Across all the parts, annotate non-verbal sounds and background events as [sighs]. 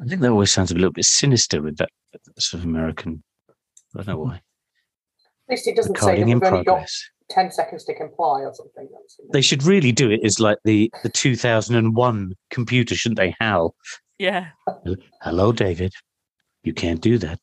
I think that always sounds a little bit sinister with that sort of American. I don't know mm-hmm. why. At least it doesn't say Recording that in we've only got progress. 10 seconds to comply or something. They should really do it as like the the 2001 computer, shouldn't they? Hal. Yeah. Hello, David. You can't do that.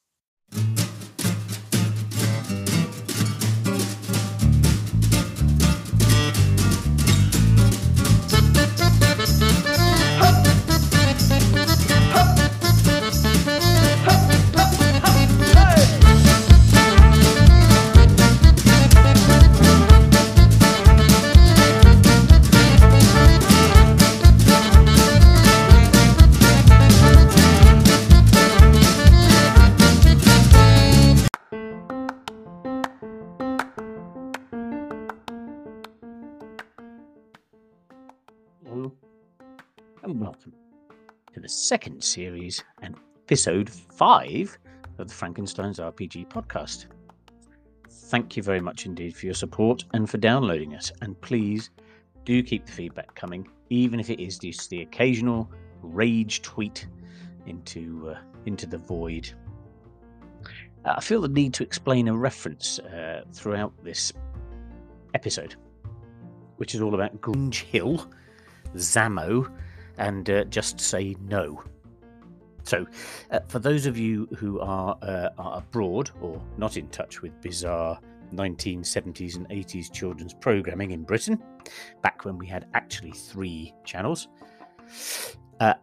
Second series and episode five of the Frankenstein's RPG podcast. Thank you very much indeed for your support and for downloading us. And please do keep the feedback coming, even if it is just the occasional rage tweet into uh, into the void. Uh, I feel the need to explain a reference uh, throughout this episode, which is all about Grange Hill, Zamo, and uh, just say no. So, uh, for those of you who are, uh, are abroad or not in touch with bizarre 1970s and 80s children's programming in Britain, back when we had actually three channels, uh,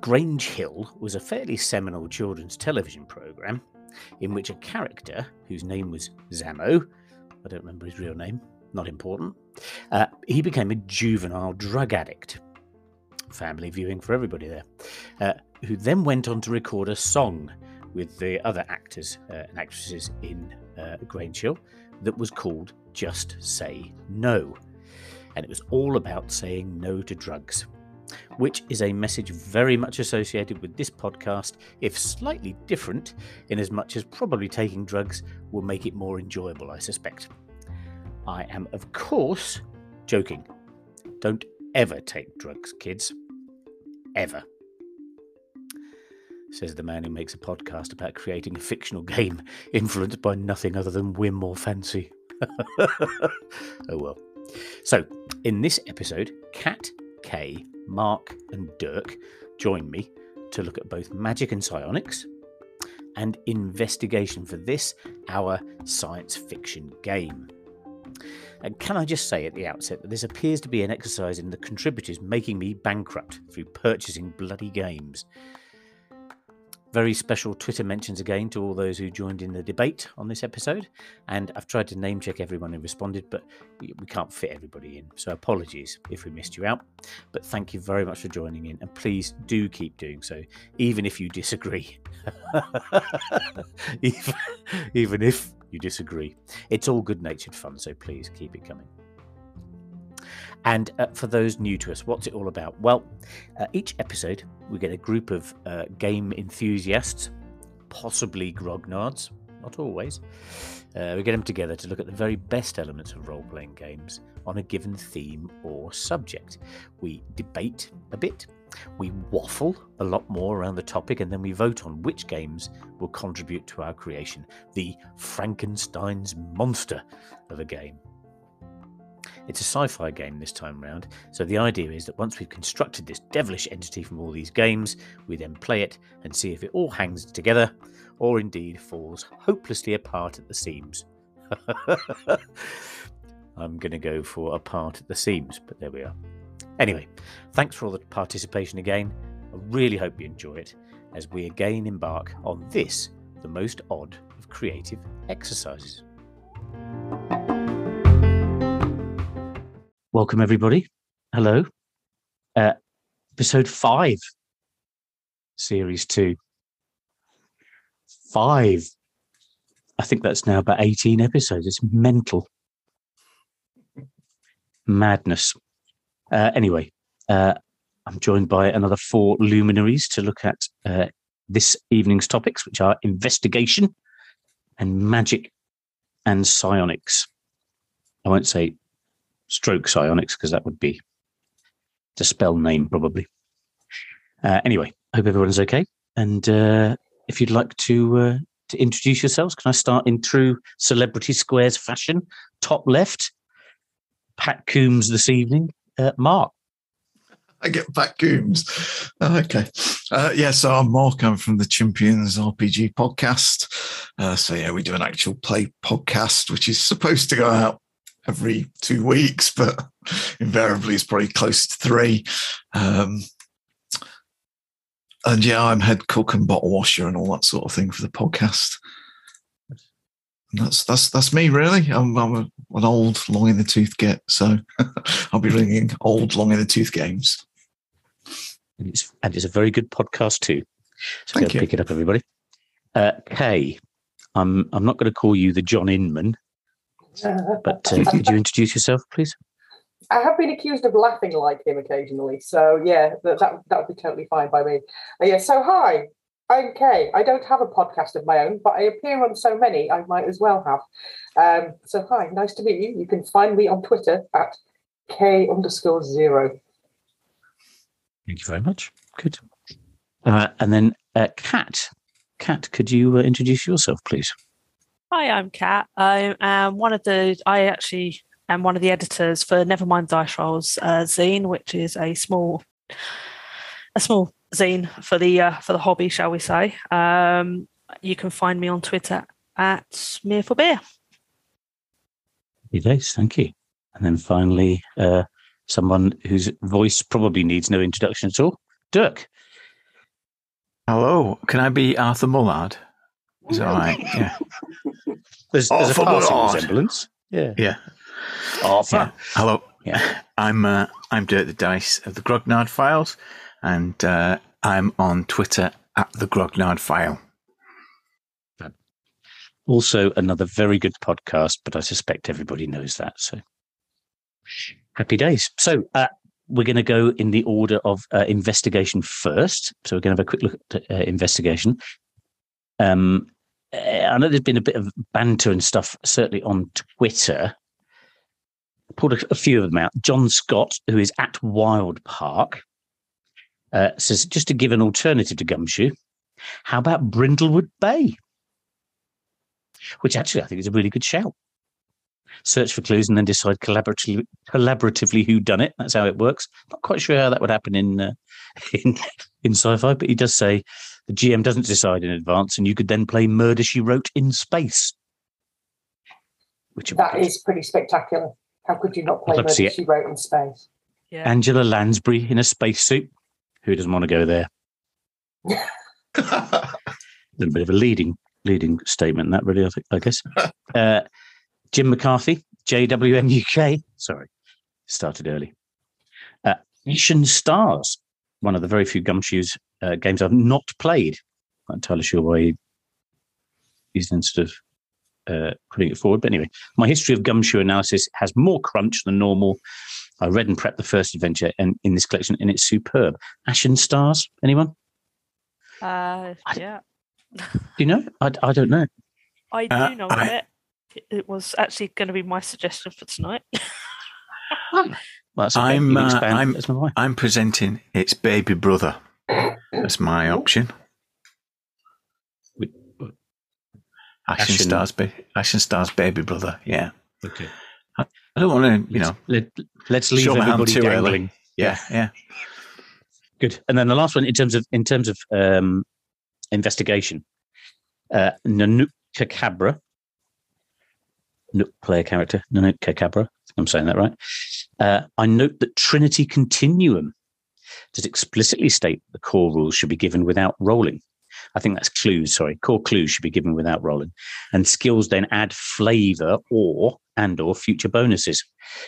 Grange Hill was a fairly seminal children's television program in which a character whose name was Zamo, I don't remember his real name, not important, uh, he became a juvenile drug addict. Family viewing for everybody there. Uh, who then went on to record a song with the other actors uh, and actresses in uh, Grange Hill that was called Just Say No. And it was all about saying no to drugs, which is a message very much associated with this podcast, if slightly different, in as much as probably taking drugs will make it more enjoyable, I suspect. I am, of course, joking. Don't ever take drugs, kids. Ever. Says the man who makes a podcast about creating a fictional game [laughs] influenced by nothing other than whim or fancy. [laughs] oh well. So, in this episode, Kat, Kay, Mark, and Dirk join me to look at both magic and psionics and investigation for this, our science fiction game. And can I just say at the outset that this appears to be an exercise in the contributors making me bankrupt through purchasing bloody games? Very special Twitter mentions again to all those who joined in the debate on this episode. And I've tried to name check everyone who responded, but we can't fit everybody in. So apologies if we missed you out. But thank you very much for joining in. And please do keep doing so, even if you disagree. [laughs] even, even if you disagree. It's all good natured fun, so please keep it coming. And uh, for those new to us, what's it all about? Well, uh, each episode we get a group of uh, game enthusiasts, possibly grognards, not always. Uh, we get them together to look at the very best elements of role playing games on a given theme or subject. We debate a bit, we waffle a lot more around the topic, and then we vote on which games will contribute to our creation the Frankenstein's monster of a game. It's a sci fi game this time round, so the idea is that once we've constructed this devilish entity from all these games, we then play it and see if it all hangs together or indeed falls hopelessly apart at the seams. [laughs] I'm going to go for apart at the seams, but there we are. Anyway, thanks for all the participation again. I really hope you enjoy it as we again embark on this, the most odd of creative exercises. Welcome, everybody. Hello. Uh, episode five, series two. Five. I think that's now about 18 episodes. It's mental. Madness. Uh, anyway, uh, I'm joined by another four luminaries to look at uh, this evening's topics, which are investigation and magic and psionics. I won't say stroke psionics because that would be the spell name probably. Uh, anyway, hope everyone's okay. and uh, if you'd like to uh, to introduce yourselves, can I start in true celebrity squares fashion? Top left, Pat Coombs this evening. Uh, Mark. I get Coombs. Oh, okay. Uh, yeah, so I'm Mark. I'm from the Champions RPG podcast. Uh, so, yeah, we do an actual play podcast, which is supposed to go out every two weeks, but [laughs] invariably it's probably close to three. Um, and yeah, I'm head cook and bottle washer and all that sort of thing for the podcast. And that's that's that's me really. I'm, I'm a, an old long in the tooth git, so [laughs] I'll be ringing old long in the tooth games. And it's, and it's a very good podcast too. So Thank go you. pick it up, everybody. Uh, Kay, I'm I'm not going to call you the John Inman, but uh, [laughs] could you introduce yourself, please? I have been accused of laughing like him occasionally, so yeah, that that, that would be totally fine by me. Uh, yeah, so hi, I'm I don't have a podcast of my own, but I appear on so many, I might as well have. Um, so hi, nice to meet you. You can find me on Twitter at K underscore zero. Thank you very much. Good. Uh, and then uh, Kat, Kat, could you uh, introduce yourself, please? Hi, I'm Kat. I am one of the. I actually am one of the editors for Nevermind Dice Rolls uh, zine, which is a small, a small zine for the uh, for the hobby, shall we say? Um, you can find me on Twitter at Mere for Beer. Happy days. Thank you. And then finally, uh, someone whose voice probably needs no introduction at all, Dirk. Hello, can I be Arthur Mullard? Is that right? [laughs] Yeah. There's, there's a passing Mullard. resemblance. Yeah. Yeah. Arthur. yeah. Hello. Yeah. I'm uh, I'm Dirk the Dice of the Grognard Files, and uh, I'm on Twitter at the Grognard File. Also, another very good podcast, but I suspect everybody knows that. So, happy days. So, uh, we're going to go in the order of uh, investigation first. So, we're going to have a quick look at uh, investigation. Um, uh, I know there's been a bit of banter and stuff, certainly on Twitter. Pulled a, a few of them out. John Scott, who is at Wild Park, uh, says just to give an alternative to Gumshoe, how about Brindlewood Bay? which actually I think is a really good shout. Search for clues and then decide collaboratively, collaboratively who done it. That's how it works. Not quite sure how that would happen in uh, [laughs] in in sci-fi, but he does say the GM doesn't decide in advance, and you could then play Murder She Wrote in space. Which would be That good. is pretty spectacular. How could you not play I'd love to see Murder. She Wrote in space? Yeah. Angela Lansbury in a spacesuit. Who doesn't want to go there? A [laughs] little bit of a leading leading statement that really I think I guess. [laughs] uh, Jim McCarthy, JWM UK. Sorry, started early. Uh, Ashen Stars, one of the very few Gumshoes uh, games I've not played. I'm not entirely sure why he- he's then sort of uh, putting it forward. But anyway, my history of Gumshoe analysis has more crunch than normal. I read and prepped the first adventure and in this collection, and it's superb. Ashen Stars, anyone? Uh, I- yeah. Do you know? I, I don't know. I do Uh, know I- it. It- It was actually going to be my suggestion for tonight. [laughs] Well, okay. I'm, uh. I'm- That's my. I'm presenting its baby brother. That's my option. Ashen, Ashen- Stars, ba- Ashen Stars baby brother. Yeah. Okay. I don't want to, you know, Let, let's leave show my everybody too early. dangling. yeah, yeah. Good. And then the last one in terms of in terms of um, investigation, uh, Nanook Cabra, Nook player character Nanook Cabra. I'm saying that right. Uh, I note that Trinity Continuum does explicitly state the core rules should be given without rolling. I think that's clues. Sorry, core clues should be given without rolling, and skills then add flavour or and or future bonuses,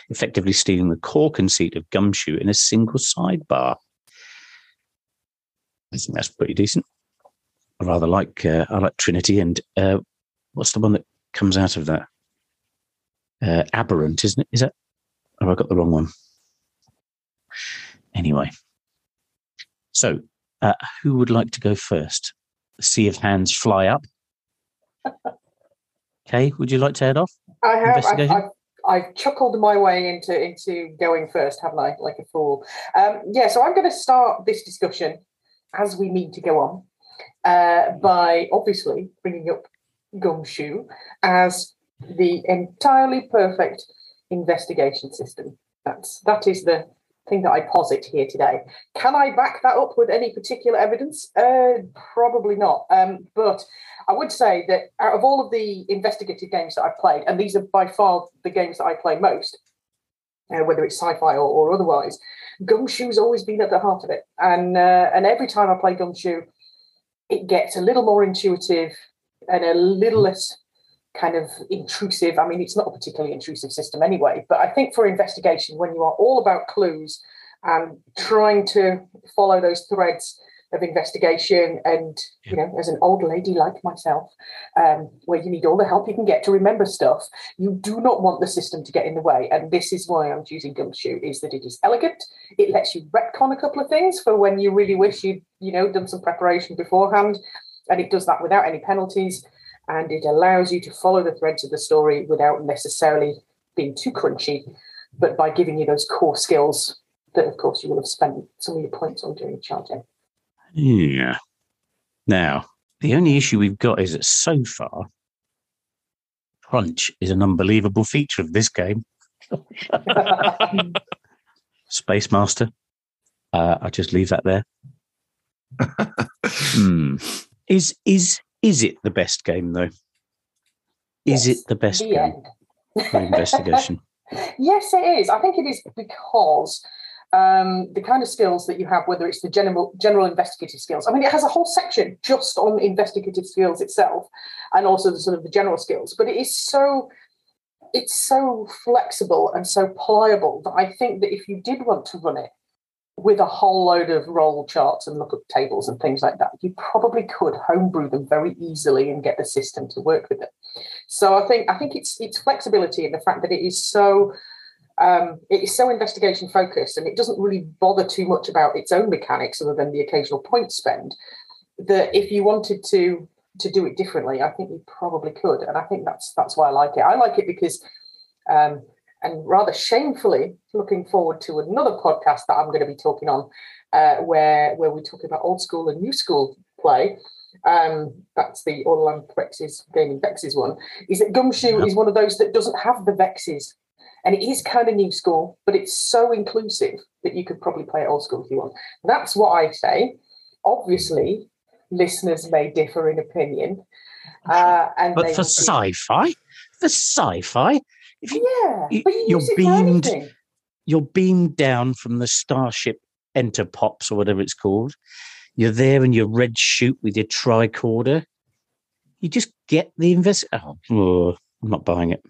effectively stealing the core conceit of Gumshoe in a single sidebar. I think that's pretty decent. I rather like uh, I like Trinity and uh, what's the one that comes out of that? Uh, aberrant, isn't it? Is it? Have I got the wrong one. Anyway, so uh, who would like to go first? See if hands fly up. Okay, would you like to head off? I have. I've, I've, I've chuckled my way into into going first, haven't I? Like a fool. Um, yeah. So I'm going to start this discussion as we need to go on. uh, by obviously bringing up Gumshoe as the entirely perfect investigation system. That's that is the thing that I posit here today. Can I back that up with any particular evidence? Uh, probably not. Um, but I would say that out of all of the investigative games that I've played, and these are by far the games that I play most, uh, whether it's sci-fi or, or otherwise, Gumshoe's always been at the heart of it. And uh, and every time I play Gumshoe, it gets a little more intuitive and a little less kind of intrusive. I mean, it's not a particularly intrusive system anyway, but I think for investigation, when you are all about clues and trying to follow those threads of investigation and you know as an old lady like myself um, where you need all the help you can get to remember stuff you do not want the system to get in the way. And this is why i'm choosing gumshoe is that it is elegant. It lets you retcon a couple of things for when you really wish you'd you know done some preparation beforehand. And it does that without any penalties and it allows you to follow the threads of the story without necessarily being too crunchy, but by giving you those core skills that, of course, you will have spent some of your points on during charging. Yeah. Now, the only issue we've got is that so far, crunch is an unbelievable feature of this game. [laughs] Space Master. Uh, I'll just leave that there. [laughs] Hmm. Is is is it the best game though? Is Yes, it the best the game end. for investigation? [laughs] yes, it is. I think it is because um, the kind of skills that you have, whether it's the general general investigative skills. I mean, it has a whole section just on investigative skills itself, and also the sort of the general skills. But it is so it's so flexible and so pliable that I think that if you did want to run it with a whole load of roll charts and lookup tables and things like that, you probably could homebrew them very easily and get the system to work with it. So I think I think it's it's flexibility and the fact that it is so um, it is so investigation focused and it doesn't really bother too much about its own mechanics other than the occasional point spend. That if you wanted to to do it differently, I think you probably could, and I think that's that's why I like it. I like it because, um, and rather shamefully, looking forward to another podcast that I'm going to be talking on, uh, where where we talk about old school and new school play. Um, that's the Orland Vexes Gaming Vexes one. Is that Gumshoe Yeah. is one of those that doesn't have the Vexes, and it is kind of new school, but it's so inclusive that you could probably play it old school if you want. That's what I say. Obviously, listeners may differ in opinion. Uh, and But for sci-fi, for sci-fi, if you yeah, you- but you you're use it for beamed- you're beamed down from the Starship Enterpops or whatever it's called, you're there in your red chute with your tricorder. You just get the invest. Oh, oh, I'm not buying it.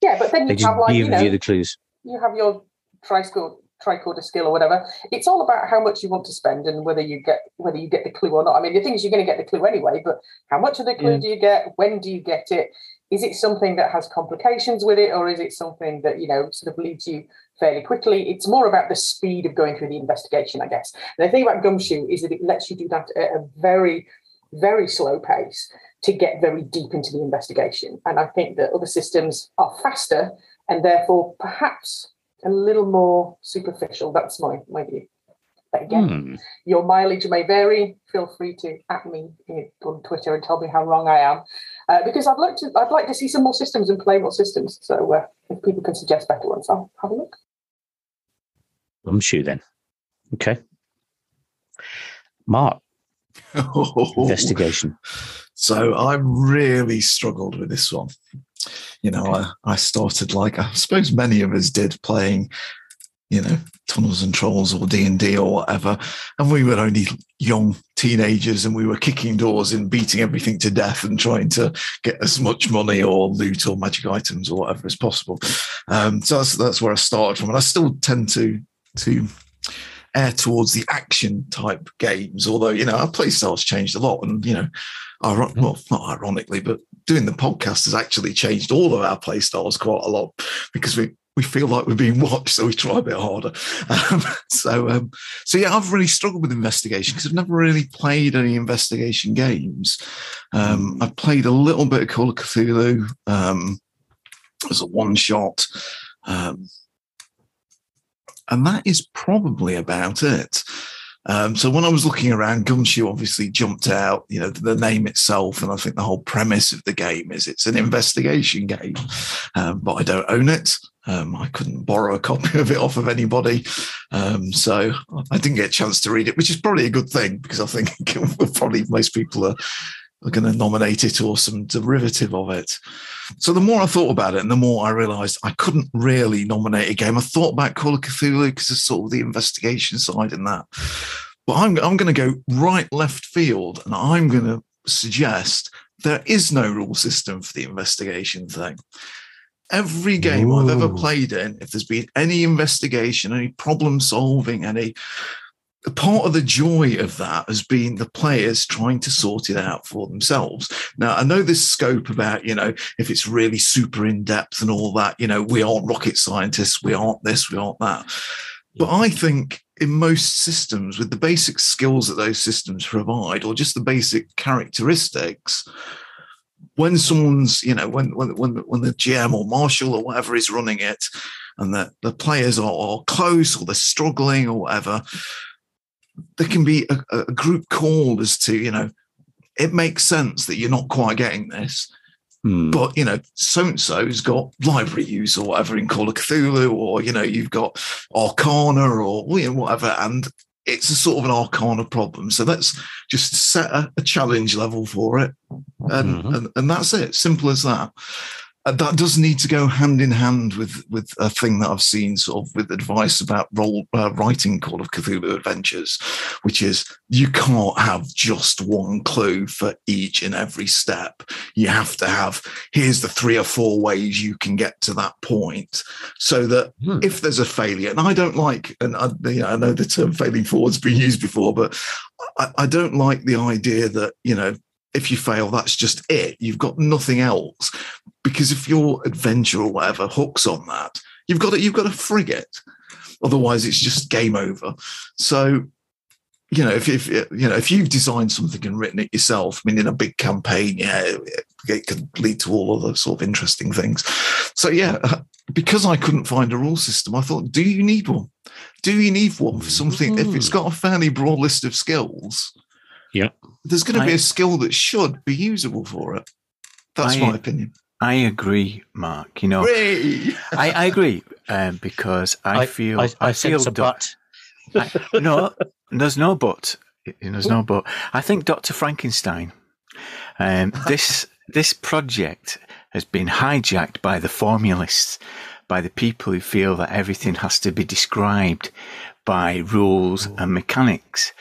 Yeah, but then They you just have like you know the clues. you have your tricorder tricorder skill or whatever. It's all about how much you want to spend and whether you get whether you get the clue or not. I mean, the thing is, you're going to get the clue anyway, but how much of the clue Yeah. do you get? When do you get it? Is it something that has complications with it, or is it something that you know sort of leads you fairly quickly? It's more about the speed of going through the investigation, I guess. And the thing about Gumshoe is that it lets you do that at a very, very slow pace to get very deep into the investigation. And I think that other systems are faster and therefore perhaps a little more superficial. That's my, my view. But again, Hmm. your mileage may vary. Feel free to at me on Twitter and tell me how wrong I am, uh, because I'd like to. I'd like to see some more systems and play more systems. So uh, if people can suggest better ones, I'll have a look. Gumshoe then. Okay. Mark, [laughs] investigation. So I really struggled with this one. You know, I, I started like I suppose many of us did playing, you know, Tunnels and Trolls or D and D or whatever, and we were only young teenagers and we were kicking doors and beating everything to death and trying to get as much money or loot or magic items or whatever as possible. Um, so that's that's where I started from, and I still tend to to air towards the action type games. Although you know our play styles changed a lot, and you know, iron- well, not ironically, but doing the podcast has actually changed all of our play styles quite a lot because we we feel like we're being watched, so we try a bit harder. Um, [laughs] so um, so yeah, I've really struggled with investigation because I've never really played any investigation games. Um, I've played a little bit of Call of Cthulhu um, as a one shot. Um, and that is probably about it. Um, so when I was looking around, Gumshoe obviously jumped out, you know, the name itself. And I think the whole premise of the game is it's an investigation game, um, but I don't own it. Um, I couldn't borrow a copy of it off of anybody. Um, so I didn't get a chance to read it, which is probably a good thing because I think [laughs] probably most people are, are going to nominate it or some derivative of it. So the more I thought about it and the more I realized I couldn't really nominate a game. I thought about Call of Cthulhu because it's sort of the investigation side in that. But I'm, I'm going to go right left field and I'm going to suggest there is no rule system for the investigation thing. Every game Ooh. I've ever played in, if there's been any investigation, any problem solving, any part of the joy of that has been the players trying to sort it out for themselves. Now, I know this scope about, you know, if it's really super in depth and all that, you know, we aren't rocket scientists, we aren't this, we aren't that. But I think in most systems, with the basic skills that those systems provide, or just the basic characteristics, when someone's, you know, when when when, when the GM or marshal or whatever is running it, and the, the players are, are close or they're struggling or whatever, there can be a, a group call as to, you know, it makes sense that you're not quite getting this. Hmm. But you know, so and so's got library use or whatever in Call of Cthulhu, or you know, you've got Arcana or you know, whatever, and it's a sort of an Arcana problem. So let's just set a, a challenge level for it, and, mm-hmm. and and that's it. Simple as that. Uh, that does need to go hand in hand with with a thing that I've seen sort of with advice about role uh, writing Call of Cthulhu Adventures, which is you can't have just one clue for each and every step. You have to have here's the three or four ways you can get to that point, so that hmm. if there's a failure, and I don't like, and I, you know, I know the term failing forward's been used before, but I, I don't like the idea that you know if you fail, that's just it. You've got nothing else. Because if your adventure or whatever hooks on that, you've got to, you've got to frig it. Otherwise, it's just game over. So, you know, if, if you know if you've designed something and written it yourself, I mean, in a big campaign, yeah, it, it can lead to all other sort of interesting things. So, yeah, [laughs] because I couldn't find a rule system, I thought, do you need one? Do you need one for something? If it's mm. got a fairly broad list of skills. There's going to be a skill that should be usable for it. That's I, my opinion. I agree, Mark. You know, I, I, agree um, because I, I feel I, I feel but. no, there's no but. There's no but. I think Dr. Frankenstein. Um, [laughs] this this project has been hijacked by the formulists, by the people who feel that everything has to be described by rules and mechanics.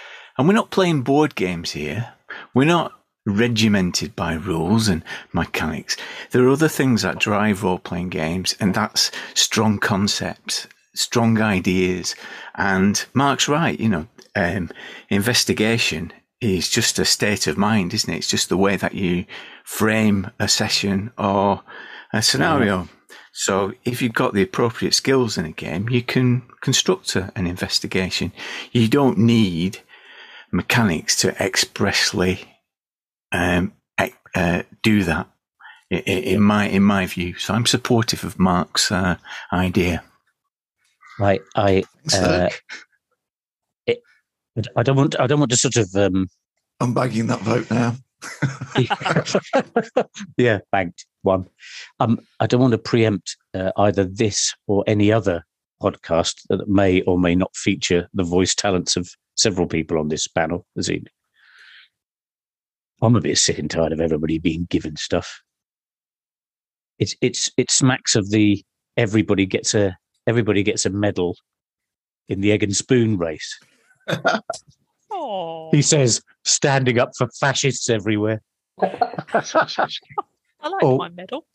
And we're not playing board games here. We're not regimented by rules and mechanics. There are other things that drive role playing games, and that's strong concepts, strong ideas. And Mark's right, you know, um, investigation is just a state of mind, isn't it? It's just the way that you frame a session or a scenario. So if you've got the appropriate skills in a game, you can construct a, an investigation. You don't need mechanics to expressly um, uh, do that. In my in my view, so I'm supportive of Mark's uh, idea. Right, I uh, it, I don't want I don't want to sort of um, I'm bagging that vote now. [laughs] yeah, banked one. Um, I don't want to preempt uh, either this or any other podcast that may or may not feature the voice talents of several people on this panel this evening. I'm a bit sick and tired of everybody being given stuff. It's it's it smacks of the everybody gets a everybody gets a medal in the egg and spoon race. [laughs] he says, standing up for fascists everywhere. [laughs] I like oh, my medal.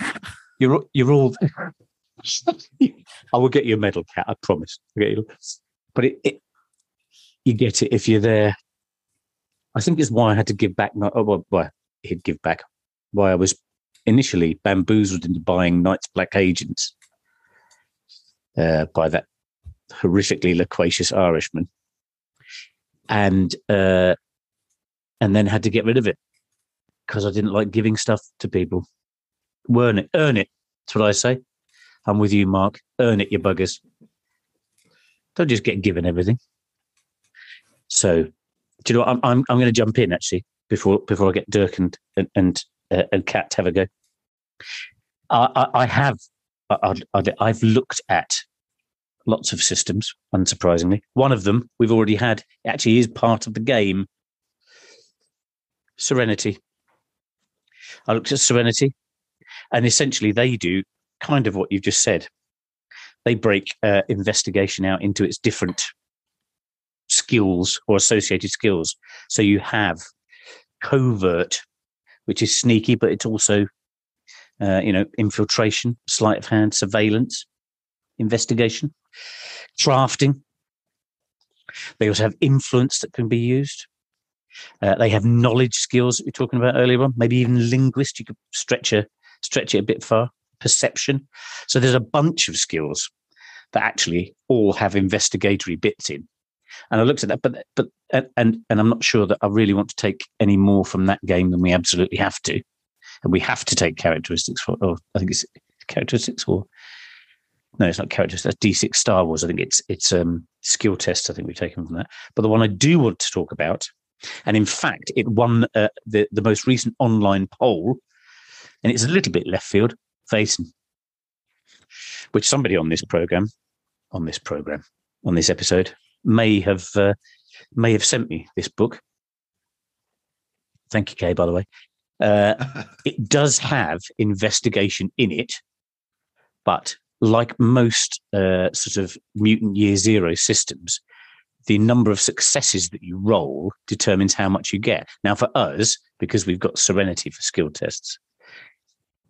You're you're all. [laughs] I will get you a medal, cat. I promise. I'll get you. But it, it, you get it if you're there. I think it's why I had to give back. Oh, well, why he'd give back. Why I was initially bamboozled into buying Night's Black Agents uh, by that horrifically loquacious Irishman, and uh, and then had to get rid of it because I didn't like giving stuff to people. Earn it, earn it. That's what I say. I'm with you, Mark. Earn it, you buggers. Don't just get given everything. So, do you know what? I'm I'm, I'm going to jump in actually before before I get Dirk and and and, uh, and Kat have a go. I, I, I have I, have looked at lots of systems, unsurprisingly. One of them we've already had actually is part of the game. Serenity. I looked at Serenity, and essentially they do kind of what you've just said. They break uh, investigation out into its different skills or associated skills. So you have covert, which is sneaky, but it's also, uh, you know, infiltration, sleight of hand, surveillance, investigation, drafting. They also have influence that can be used. Uh, they have knowledge skills that we are talking about earlier on, maybe even linguist. You could stretch a stretch it a bit far. Perception. So there's a bunch of skills that actually all have investigatory bits in. And I looked at that, but but and and I'm not sure that I really want to take any more from that game than we absolutely have to. And we have to take characteristics for. Or I think it's characteristics or no, it's not characteristics. That's D6 Star Wars. I think it's it's um, skill tests. I think we've taken from that. But the one I do want to talk about, and in fact, it won uh, the the most recent online poll, and it's a little bit left field. Vaesen, which somebody on this program, on this program, on this episode may have uh, may have sent me this book. Thank you, Kay. By the way, uh, [laughs] it does have investigation in it, but like most uh, sort of mutant year zero systems, the number of successes that you roll determines how much you get. Now, for us, because we've got Serenity for skill tests,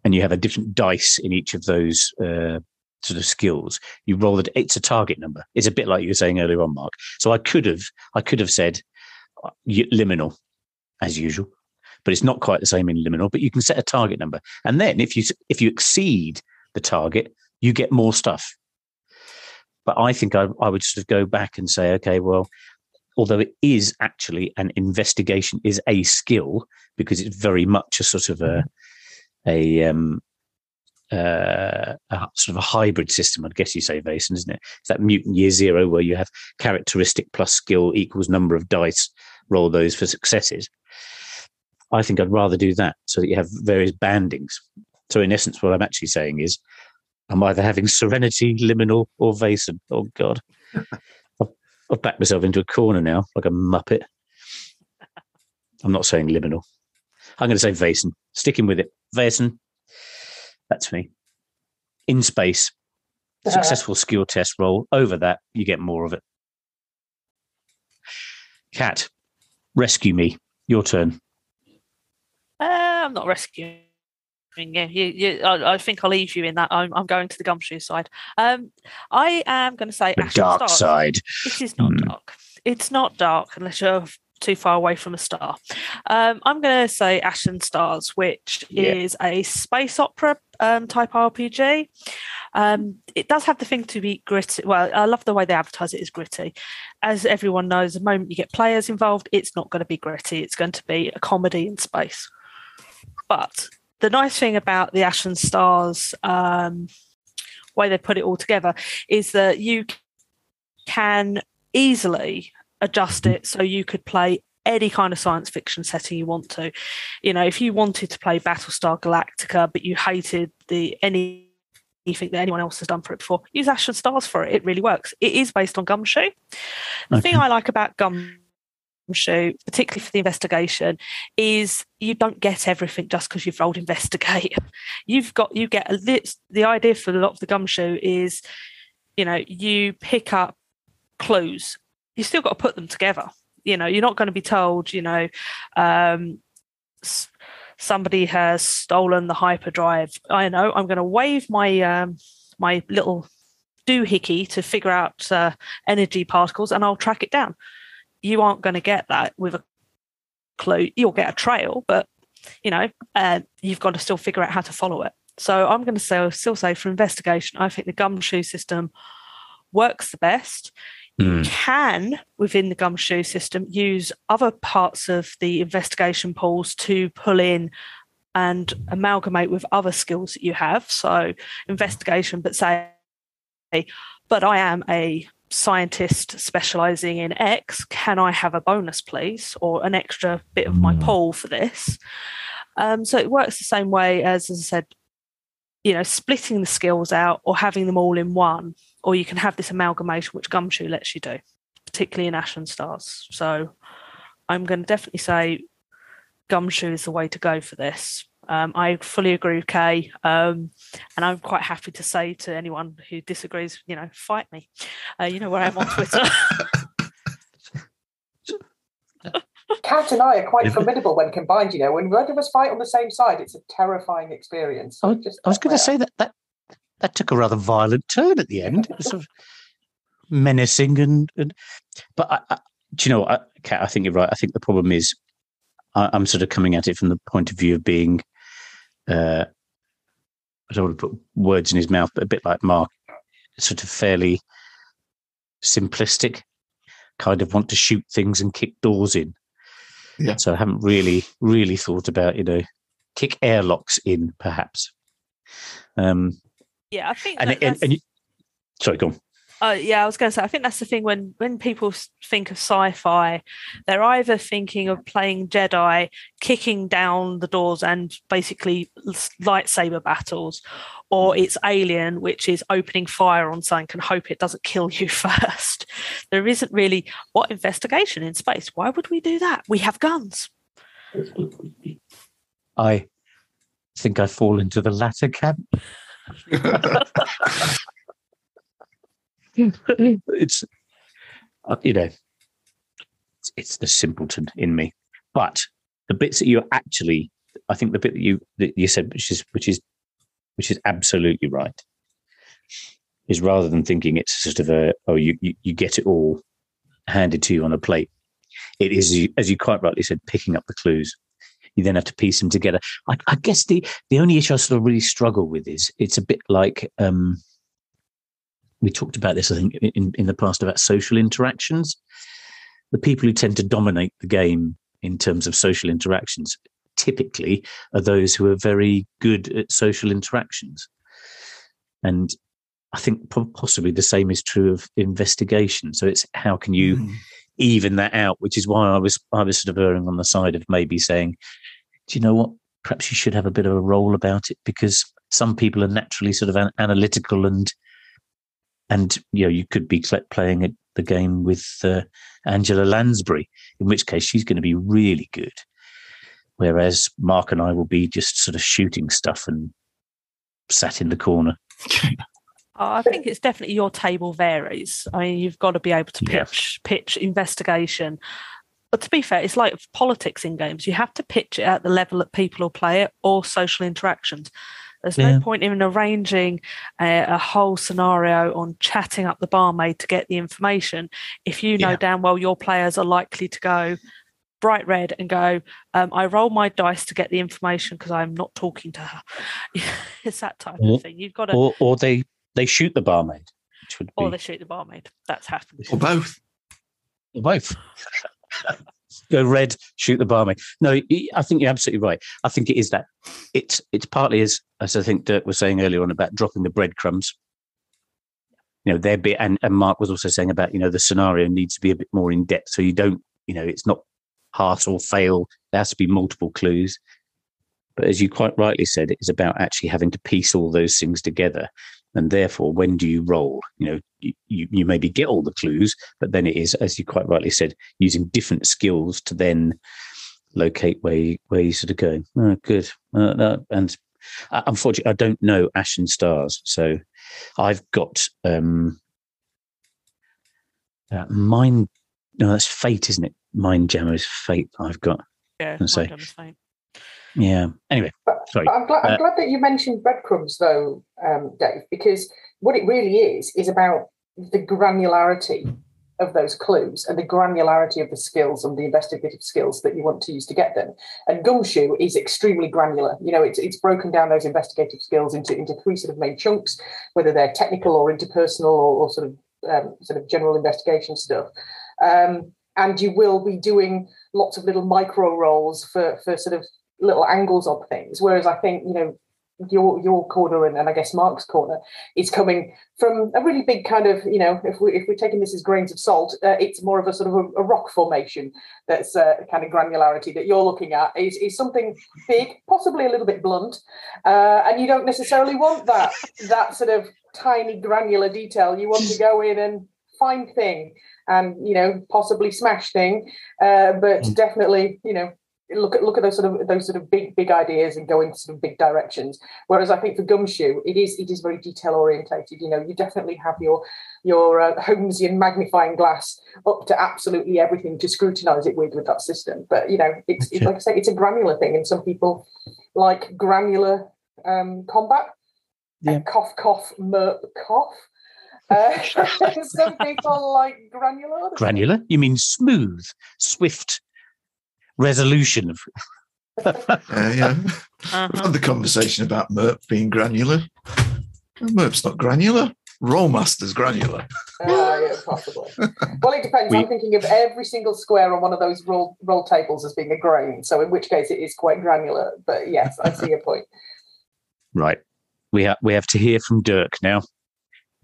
and you have a different dice in each of those uh, sort of skills, you roll it. It's a target number. It's a bit like you were saying earlier on, Mark. So I could have, I could have said uh, liminal, as usual, but it's not quite the same in liminal. But you can set a target number, and then if you if you exceed the target, you get more stuff. But I think I, I would sort of go back and say, okay, well, although it is actually an investigation is a skill because it's very much a sort of a a um, uh, a sort of a hybrid system, I guess you say, Vaesen, isn't it? It's that mutant year zero where you have characteristic plus skill equals number of dice, roll those for successes. I think I'd rather do that so that you have various bandings. So, in essence, what I'm actually saying is I'm either having Serenity, Liminal, or Vaesen. Oh, God. [laughs] I've, I've backed myself into a corner now, like a muppet. I'm not saying Liminal. I'm going to say Vaesen. Sticking with it. Vaesen, that's me. In space, successful skill test roll. Over that, you get more of it. Kat, rescue me. Your turn. Uh, I'm not rescuing you. you, you I, I, think I'll leave you in that. I'm, I'm going to the gumshoe side. Um, I am going to say the dark side. It is not mm. dark. It's not dark unless you're too far away from a star. Um, I'm going to say Ashen Stars, which yeah. is a space opera um, type RPG. Um, it does have the thing to be gritty. Well, I love the way they advertise it as gritty. As everyone knows, the moment you get players involved, it's not going to be gritty. It's going to be a comedy in space. But the nice thing about the Ashen Stars um, way they put it all together is that you can easily adjust it so you could play any kind of science fiction setting you want to. You know, if you wanted to play Battlestar Galactica, but you hated the any anything that anyone else has done for it before, use Ashen Stars for it. It really works. It is based on Gumshoe. The thing I like about Gumshoe, particularly for the investigation, is you don't get everything just because you've rolled [laughs] investigate. You've got you get a the idea for a lot of the Gumshoe is, you know, you pick up clues. You still got to put them together. You know you're not going to be told you know um, somebody has stolen the hyperdrive. I know i'm going to wave my um, my little doohickey to figure out uh, energy particles and i'll track it down. You aren't going to get that with a clue. You'll get a trail but you know uh, you've got to still figure out how to follow it. So i'm going to say, still say for investigation i think the gumshoe system works the best Mm. Can, within the gumshoe system, use other parts of the investigation pools to pull in and amalgamate with other skills that you have. So, investigation, but say, but I am a scientist specializing in X. Can I have a bonus, please, or an extra bit of my mm. pool for this? Um, so it works the same way as, as I said, you know, splitting the skills out or having them all in one, or you can have this amalgamation, which Gumshoe lets you do, particularly in Ashen Stars. So I'm going to definitely say Gumshoe is the way to go for this. Um, I fully agree with Kay, um, and I'm quite happy to say to anyone who disagrees, you know, fight me. Uh, you know where I am on Twitter. [laughs] Kat and I are quite formidable when combined. You know, when both of us fight on the same side, it's a terrifying experience. I, was, I was going to say that that that took a rather violent turn at the end. It was sort of menacing and, and but I, I, do you know, I, Kat, I think you're right. I think the problem is I, am sort of coming at it from the point of view of being. Uh, I don't want to put words in his mouth, but a bit like Mark, sort of fairly simplistic. Kind of want to shoot things and kick doors in. Yeah. So I haven't really, really thought about, you know, kick airlocks in, perhaps. Um, yeah, I think. And, and, and you, sorry, go on. Uh, yeah, I was going to say, I think that's the thing when when people think of sci-fi, they're either thinking of playing Jedi, kicking down the doors, and basically lightsaber battles, or mm. it's Alien, which is opening fire on something and hope it doesn't kill you [laughs] first. There isn't really what investigation in space. Why would we do that? We have guns. I think I fall into the latter camp. [laughs] it's uh, you know it's, it's the simpleton in me. But the bits that you're actually i think the bit that you that you said which is which is which is absolutely right is rather than thinking it's sort of a oh you you, you get it all handed to you on a plate it is as you quite rightly said picking up the clues you then have to piece them together i, I guess the the only issue i sort of really struggle with is it's a bit like um we talked about this, I think, in, in the past about social interactions. The people who tend to dominate the game in terms of social interactions typically are those who are very good at social interactions. And I think possibly the same is true of investigation. So it's how can you mm. Even that out, which is why I was I was sort of erring on the side of maybe saying, do you know what? Perhaps you should have a bit of a role about it because some people are naturally sort of an- analytical and and you know you could be playing the game with uh, Angela Lansbury, in which case she's going to be really good, whereas Mark and I will be just sort of shooting stuff and sat in the corner. [laughs] I think it's definitely your table varies. I mean, you've got to be able to pitch yeah. pitch investigation. But to be fair, it's like politics in games. You have to pitch it at the level that people will play it or social interactions. There's yeah. no point in arranging a, a, whole scenario on chatting up the barmaid to get the information if you know yeah. damn well your players are likely to go bright red and go, um, I roll my dice to get the information because I'm not talking to her. [laughs] it's that type or, of thing. You've got to, or, or they they shoot the barmaid, which would be, or they shoot the barmaid. That's happened. Or both. Or both. go red, shoot the barmaid. No, I think you're absolutely right. I think it is that. It's it's partly as as I think Dirk was saying earlier on about dropping the breadcrumbs. You know, there be and, and Mark was also saying about you know the scenario needs to be a bit more in depth, so you don't you know it's not pass or fail. There has to be multiple clues. But as you quite rightly said, it is about actually having to piece all those things together and therefore when do you roll? You know you, you maybe get all the clues but then it is as you quite rightly said using different skills to then locate where you, where you sort of going oh, good. Uh, and uh, unfortunately i don't know ashen stars so i've got um uh, mind no that's fate isn't it? Mindjammer's fate i've got. Yeah so, fate. Yeah. Anyway, sorry. I'm glad, I'm uh, glad that you mentioned breadcrumbs, though, um, Dave, because what it really is is about the granularity of those clues and the granularity of the skills and the investigative skills that you want to use to get them. And Gumshoe is extremely granular. You know, it's it's broken down those investigative skills into into three sort of main chunks, whether they're technical or interpersonal or, or sort of um, sort of general investigation stuff. Um, and you will be doing lots of little micro roles for for sort of little angles on things. Whereas I think, you know, your your corner and, and I guess Mark's corner is coming from a really big kind of you know if we if we're taking this as grains of salt, uh, it's more of a sort of a, a rock formation that's uh, kind of granularity that you're looking at is is something big, possibly a little bit blunt, uh, and you don't necessarily want that [laughs] that sort of tiny granular detail. You want to go in and find thing and you know possibly smash thing, uh, but mm. definitely you know look at look at those sort of those sort of big big ideas and go into sort of big directions. Whereas I think for Gumshoe, it is it is very detail orientated. You know, you definitely have your your uh, Holmesian magnifying glass up to absolutely everything to scrutinize it with with that system. But you know, it's, it's like I say, it's a granular thing, and some people like granular um, combat. Yeah. cough, cough, merp, cough. Uh, [laughs] some people like granular. Granular? You mean smooth, swift, resolution of. uh, yeah, uh-huh. we had the conversation about MERP being granular. MERP's not granular. Rolemaster's granular. Uh, yeah, possibly. well, it depends. We, I'm thinking of every single square on one of those roll roll tables as being a grain. So, in which case, it is quite granular. But yes, I see your point. Right. We have we have to hear from Dirk now.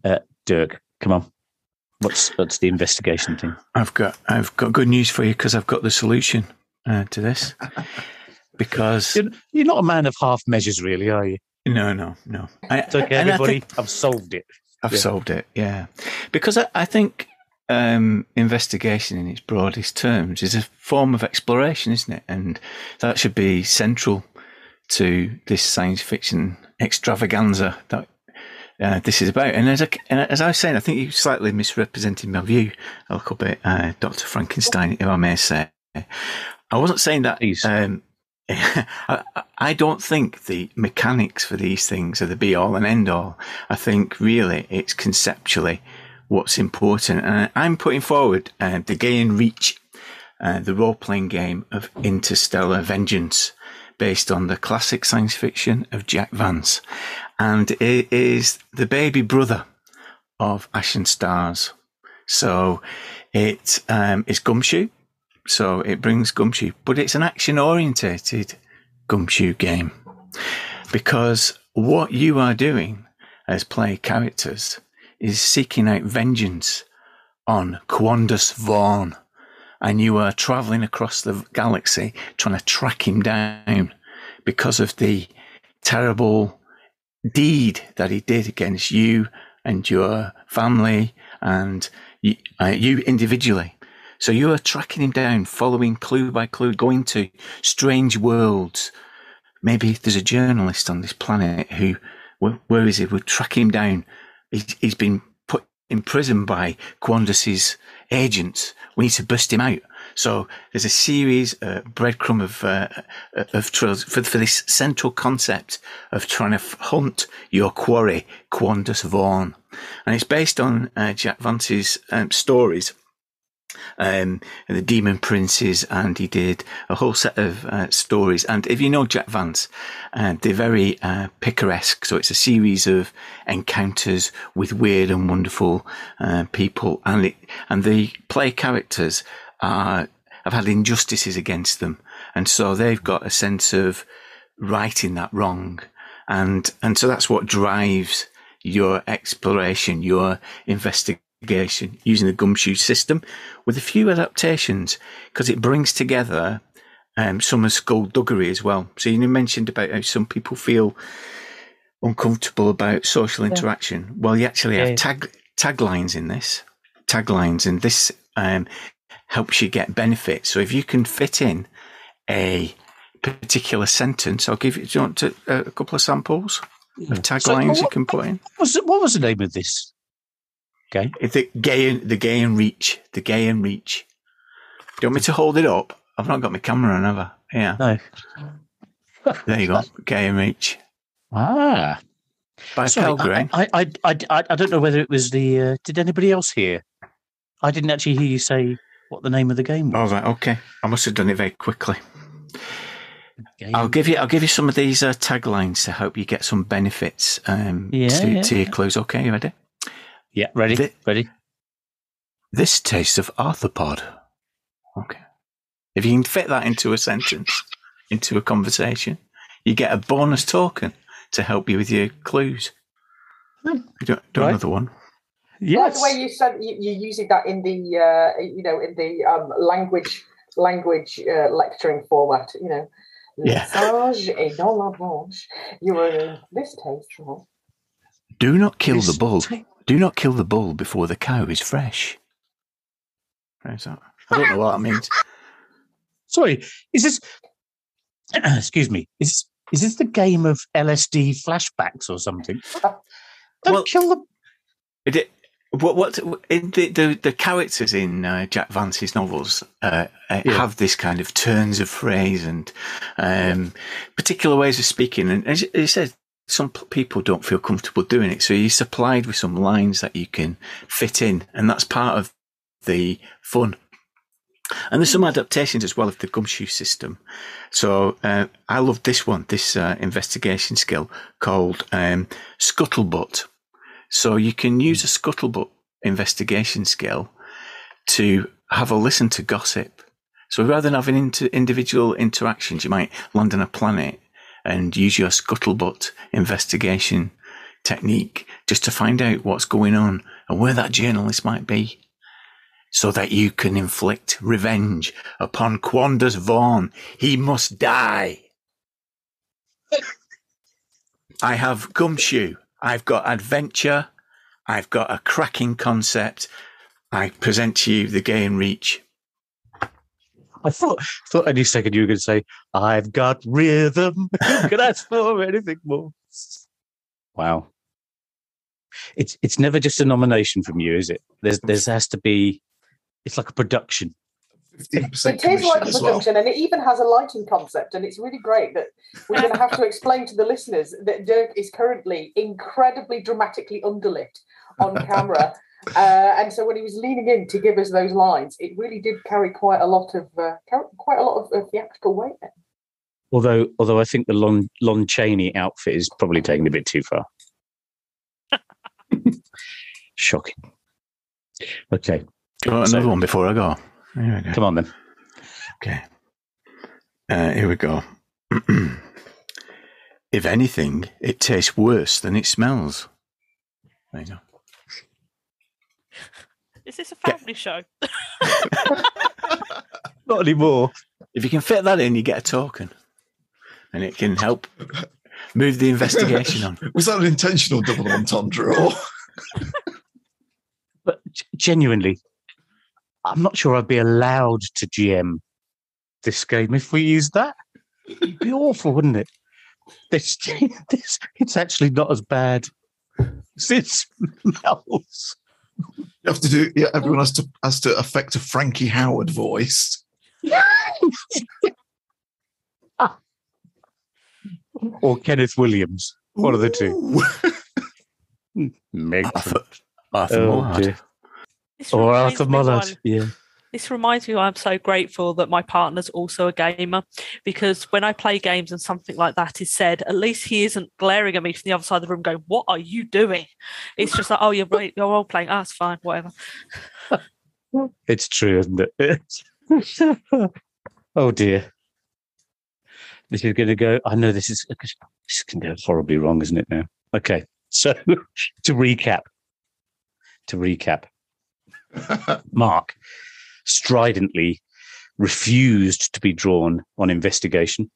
Uh, Dirk, come on. What's what's the investigation thing? I've got I've got good news for you because I've got the solution uh, to this because you're, you're, not a man of half measures, really, are you? No, no, no. I, it's okay, everybody. Think, I've solved it. I've yeah. solved it. Yeah, because I, I think um, investigation in its broadest terms is a form of exploration, isn't it? And that should be central to this science fiction extravaganza that uh, this is about. And as I, as I was saying, I think you slightly misrepresented my view a little bit, uh, Dr. Frankenstein, if I may say. I wasn't saying that. Um, [laughs] I, I don't think the mechanics for these things are the be all and end all. I think really it's conceptually what's important. And I'm putting forward uh, the Gaean Reach, uh, the role playing game of Interstellar Vengeance, based on the classic science fiction of Jack Vance. And it is the baby brother of Ashen Stars. So it um, is Gumshoe so it brings Gumshoe, but it's an action orientated Gumshoe game because what you are doing as play characters is seeking out vengeance on Quandos Vorn. And you are traveling across the galaxy trying to track him down because of the terrible deed that he did against you and your family and you, uh, you individually. So you are tracking him down, following clue by clue, going to strange worlds. Maybe there's a journalist on this planet who, where, where is he? We're tracking him down. He's, he's been put in prison by Quandos's agents. We need to bust him out. So there's a series, uh, breadcrumb of uh, of trails for, for this central concept of trying to hunt your quarry, Quandos Vorn, and it's based on uh, Jack Vance's um, stories um, the Demon Princes, and he did a whole set of uh, stories. And if you know Jack Vance, uh, they're very uh, picaresque. So it's a series of encounters with weird and wonderful uh, people, and it, and the play characters are have had injustices against them, and so they've got a sense of righting that wrong, and and so that's what drives your exploration, your investigation investigation using the gumshoe system with a few adaptations because it brings together um, some of skullduggery as well. So you mentioned about how some people feel uncomfortable about social interaction. Yeah. Well, you actually have tag taglines in this taglines, and this um, helps you get benefits. So if you can fit in a particular sentence, I'll give you. Do you want to, uh, a couple of samples of taglines so, what, you can put in? What was, what was the name of this? Okay. It's the Gaean, the Gaean Reach, the Gaean Reach. Do you want me to hold it up? I've not got my camera on, have I? Yeah. No. there you go. Gaean Reach. Ah. By Sorry. I, I, I, I, I don't know whether it was the. Uh, did anybody else hear? I didn't actually hear you say what the name of the game was. All right. Okay. I must have done it very quickly. Game. I'll give you. I'll give you some of these uh, taglines to help you get some benefits um, yeah, to, yeah. to your close. Okay, you ready? Yeah, ready? The, ready? This tastes of arthropod. Okay. If you can fit that into a sentence, into a conversation, you get a bonus token to help you with your clues. Hmm. You don't, don't right. another one. Yes. the way you said you, you're using that in the uh, you know in the um, language language uh, lecturing format. You know, yeah. Sage et non la blanche. You were this taste. Do not kill the bull. Do not kill the bull before the cow is fresh. I don't know what that means. [laughs] Sorry, is this? [clears throat] excuse me. Is is this the game of LSD flashbacks or something? Don't well, kill the. It, what what in the the, the characters in uh, Jack Vance's novels uh, uh, yeah. have this kind of turns of phrase and um, particular ways of speaking, and as he says, some people don't feel comfortable doing it, so you're supplied with some lines that you can fit in, and that's part of the fun. And there's some adaptations as well of the gumshoe system. So uh, I love this one, this uh, investigation skill called um, Scuttlebutt. So you can use a scuttlebutt investigation skill to have a listen to gossip. So rather than having inter- individual interactions, you might land on a planet and use your scuttlebutt investigation technique just to find out what's going on and where that journalist might be so that you can inflict revenge upon Quandos Vorn. He must die. I have Gumshoe. I've got adventure. I've got a cracking concept. I present to you the Gaean Reach. I thought thought any second you were going to say, "I've got rhythm." Could ask for anything more? Wow, it's it's never just a nomination from you, is it? There's there's has to be. It's like a production. It is like a production, well. and it even has a lighting concept, and it's really great that we're going to have to explain to the listeners that Dirk is currently incredibly dramatically underlit on camera. [laughs] Uh, and so when he was leaning in to give us those lines, it really did carry quite a lot of uh, quite a lot of, of theatrical weight. There. Although, although I think the Lon, Lon Chaney outfit is probably taken a bit too far. [laughs] Shocking. Okay. another so, one before I go. go. Come on then. Okay. Uh, here we go. [clears throat] if anything, it tastes worse than it smells. There you go. Is this a family show? [laughs] Not anymore. If you can fit that in, you get a token, and it can help move the investigation on. [laughs] Was that an intentional double entendre? Or? but genuinely, I'm not sure I'd be allowed to GM this game if we used that. It'd be awful, wouldn't it? This, [laughs] this, it's actually not as bad as it smells. You have to do. Yeah, everyone has to has to affect a Frankie Howerd voice. [laughs] or Kenneth Williams. One of the two. Meg Arthur, Arthur oh, Mullard. Or Arthur Mullard. Yeah. This reminds me why I'm so grateful that my partner's also a gamer because when I play games and something like that is said, at least he isn't glaring at me from the other side of the room going, What are you doing? It's just like, Oh, you're right, you're all playing. Ah, it's fine, whatever. [laughs] It's true, isn't it? [laughs] oh dear. This is going to go. I know this is this can go horribly wrong, isn't it? Now, okay. So [laughs] to recap, to recap, Mark, stridently refused to be drawn on investigation.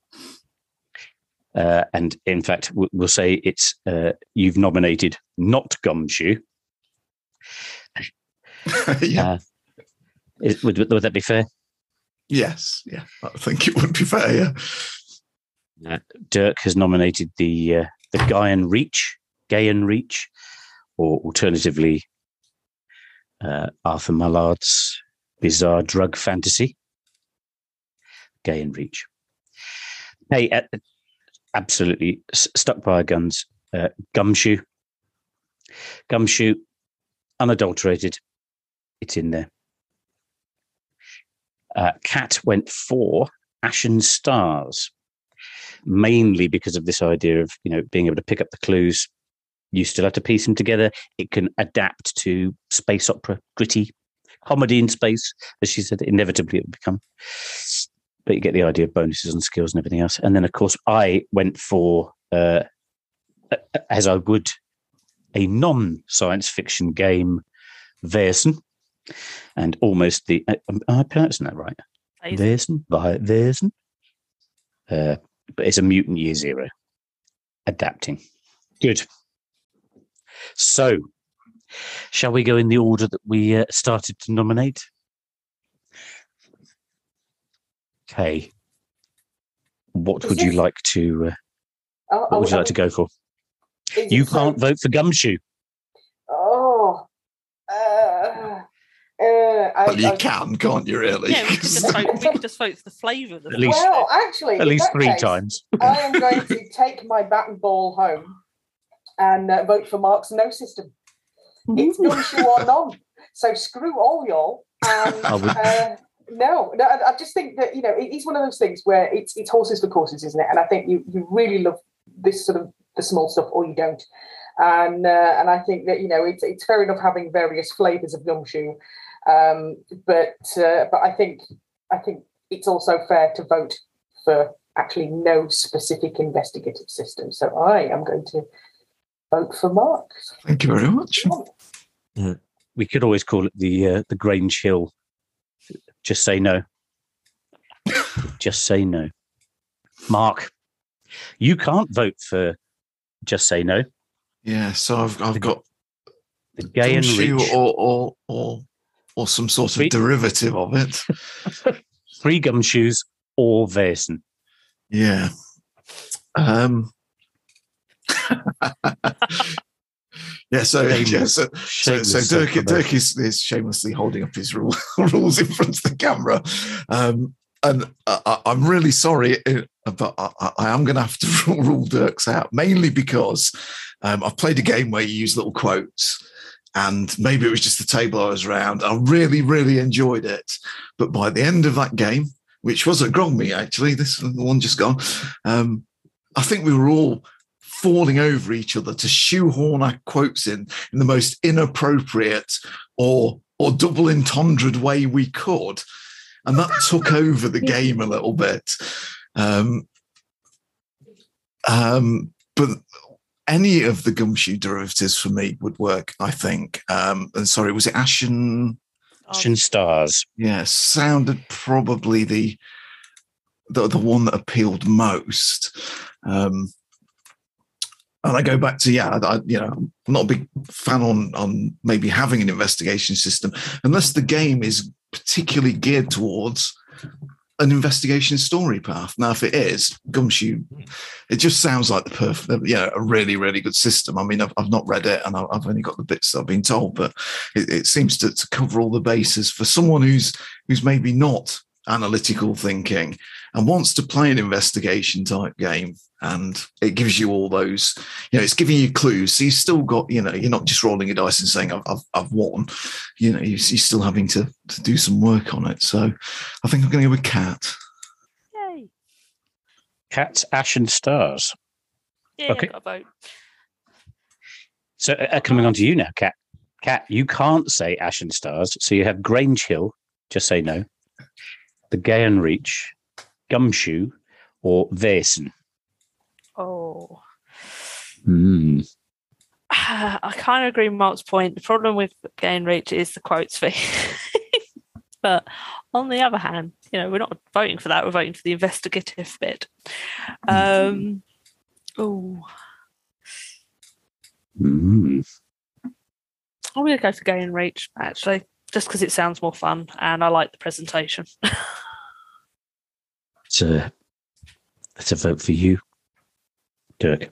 Uh, and in fact, we'll say it's uh, you've nominated not Gumshoe. [laughs] yeah. Uh, is, would, would that be fair? Yes, yeah, I think it would be fair. Yeah. Uh, Dirk has nominated the uh, the Gaean Reach, Gaean Reach, or alternatively uh, Arthur Mullard's bizarre drug fantasy. Gaean Reach. Hey, uh, absolutely stuck by guns. Uh, gumshoe. Gumshoe, unadulterated. It's in there. Uh, Cat went for Ashen Stars, mainly because of this idea of you know being able to pick up the clues. You still have to piece them together. It can adapt to space opera, gritty comedy in space, as she said, inevitably it would become. But you get the idea of bonuses and skills and everything else. And then, of course, I went for uh, as I would a non science fiction game, Vaesen, and almost the. Uh, am I pronouncing that right? Vaesen? Vaesen? Uh, but it's a mutant year zero adapting. Good. So, shall we go in the order that we uh, started to nominate? Okay. What Is would this... you like to? Uh, oh, what would you like to go for? You can't so... vote for Gumshoe. Oh. Uh, uh, I, well, you I, can, can't you? Really? Yeah, we could just vote, we could just vote for the flavour. At least, well, actually, at least three case, times. I am going to take my bat and ball home and uh, vote for Mark's no system. It's gumshoe or none. So screw all y'all. And uh, no, no, I, I just think that you know it is one of those things where it's it's horses for courses, isn't it? And I think you you really love this sort of the small stuff, or you don't. And uh, and I think that you know it's it's fair enough having various flavors of gumshoe um, but uh, but I think I think it's also fair to vote for actually no specific investigative system. So I am going to vote for Mark. Thank you very much. Uh, we could always call it the uh, the Grange Hill. Just say no. just say no. Mark, you can't vote for just say no. Yeah, so I've I've the, got the Gaean Reach. or or or or some sort of derivative of it. [laughs] Free gumshoes or Vaesen. Yeah. Um, [laughs] yeah, so yeah, so, so, so Dirk, Dirk is, is shamelessly holding up his rule, [laughs] rules in front of the camera, um, and I, am really sorry, uh, but I, I am going to have to [laughs] rule Dirk's out mainly because um, I've played a game where you use little quotes, and maybe it was just the table I was around. I really, really enjoyed it. But by the end of that game, which was at Grogmeet actually, this one just gone, um, I think we were all falling over each other to shoehorn our quotes in in the most inappropriate or or double entendre way we could, and that took over the game a little bit. Um, um, but any of the gumshoe derivatives for me would work, I think. Um, and sorry, was it Ashen? Ashen Stars. Yeah, sounded probably the the, the one that appealed most. Um, and I go back to yeah, I, you know, I'm not a big fan on on maybe having an investigation system unless the game is particularly geared towards an investigation story path. Now, if it is Gumshoe, it just sounds like the perfect, you know, a really, really good system. I mean, I've, I've not read it and I've only got the bits that I've been told, but it, it seems to, to cover all the bases for someone who's who's maybe not analytical thinking and wants to play an investigation type game. And it gives you all those you know it's giving you clues. So you've still got you know you're not just rolling a dice and saying i've, I've, I've won. You know you're, still having to, to do some work on it. So i think i'm going to go with cat yay. Cat ashen stars. Yeah, okay. vote. so uh, coming on to you now cat cat you can't say ashen stars so you have grange hill just say no the Gaean Reach, Gumshoe, or Vaesen? Oh. Hmm. [sighs] I kind of agree with Mark's point. The problem with Gaean Reach is the quotes fee. [laughs] but on the other hand, you know, we're not voting for that. We're voting for the investigative bit. Um, oh. Mm. I'm going to go for Gaean Reach, actually just because it sounds more fun and I like the presentation. [laughs] it's a that's a vote for you, Dirk.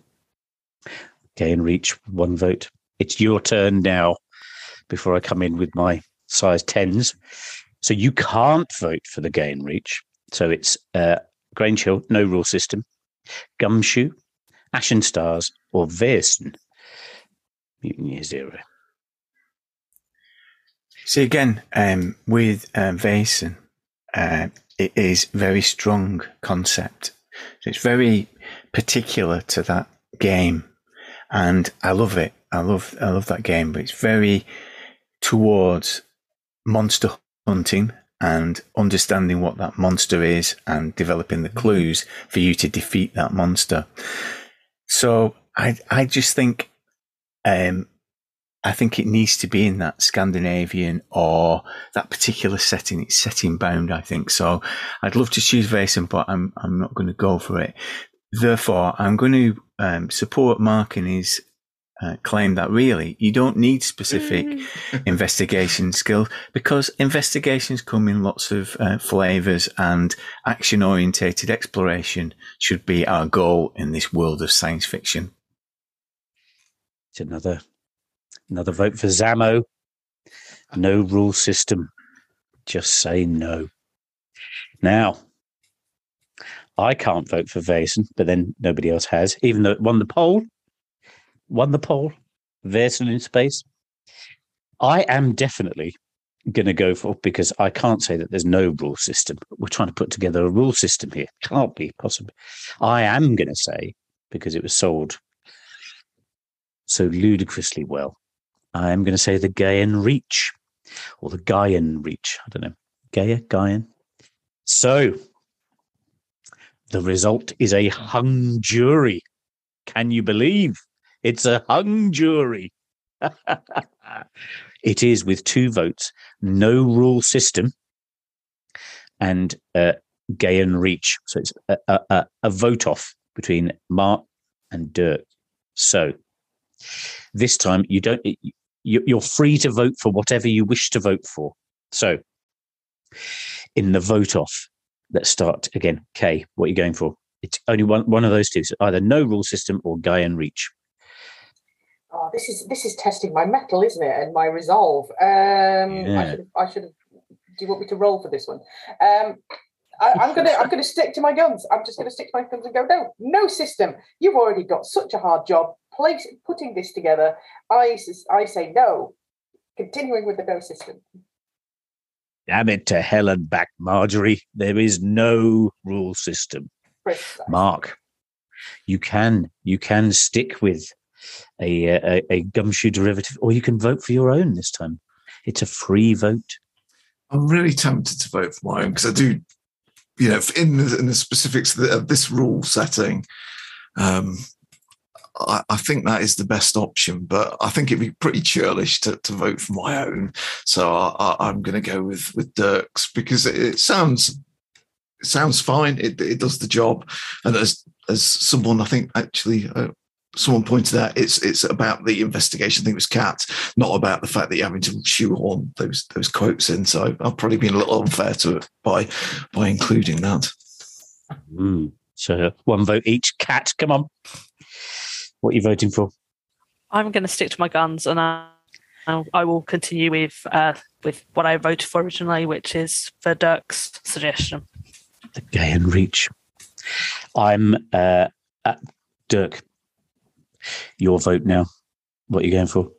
Okay, and reach one vote. It's your turn now. Before I come in with my size tens, so you can't vote for the Gaean Reach. So it's uh, Grange Hill, no rule system, Gumshoe, Ashen Stars, or Vaesen. Mutant Year Zero. See again um, with uh, Vaesen, uh, it is very strong concept. So It's very particular to that game, and I love it. I love I love that game, but it's very towards monster hunting and understanding what that monster is and developing the clues for you to defeat that monster. So I I just think um, I think it needs to be in that Scandinavian or that particular setting. It's setting bound, I think. So I'd love to choose Vaesen, but I'm I'm not going to go for it. Therefore, I'm going to um, support Mark in his uh, claim that really you don't need specific mm. [laughs] investigation skills because investigations come in lots of uh, flavors and action orientated exploration should be our goal in this world of science fiction. It's another another vote for Zamo. No rule system. Just say no. Now, I can't vote for Vaesen, but then nobody else has, even though it won the poll won the poll. Vaesen in space. I am definitely going to go for because I can't say that there's no rule system. We're trying to put together a rule system here. Can't be possible. I am going to say because it was sold so ludicrously well. I am going to say the Gaean Reach or the Gaean Reach. I don't know. Gaia, Gaian. So the result is a hung jury. Can you believe? It's a hung jury. [laughs] it is with two votes, no rule system, and uh, Gaean Reach. So it's a, a, a vote off between Mark and Dirk. So this time you don't. You're free to vote for whatever you wish to vote for. So in the vote off, let's start again. K, what are you going for? It's only one, one of those two. So either no rule system or Gaean Reach oh, this is this is testing my mettle, isn't it, and my resolve. Um, yeah. I should I should have. Do you want me to roll for this one? Um, I, am gonna I'm gonna stick to my guns. I'm just gonna stick to my guns and go no, no system. You've already got such a hard job place putting this together. I I say no. Continuing with the no system. Damn it to hell and back, Marjorie. There is no rule system. Precisely. Mark, you can you can stick with a, a, a gumshoe derivative, or you can vote for your own this time. It's a free vote. I'm really tempted to vote for my own because I do, you know, in the, in the specifics of, the, of this rule setting, um, I, I, think that is the best option. But I think it'd be pretty churlish to, to vote for my own. So I, am going to go with with Dirk's because it, it sounds it sounds fine. It, it does the job, and as as someone I think actually uh, someone pointed out it's it's about the investigation. It was Cat, not about the fact that you're having to shoehorn those those quotes in. So I've probably been a little unfair to it by by including that. Mm. So one vote each. Cat, come on. What are you voting for? I'm going to stick to my guns, and I, I will continue with uh, with what I voted for originally, which is for Dirk's suggestion. The Gaean Reach. I'm uh, at Dirk your vote now. What are you going for?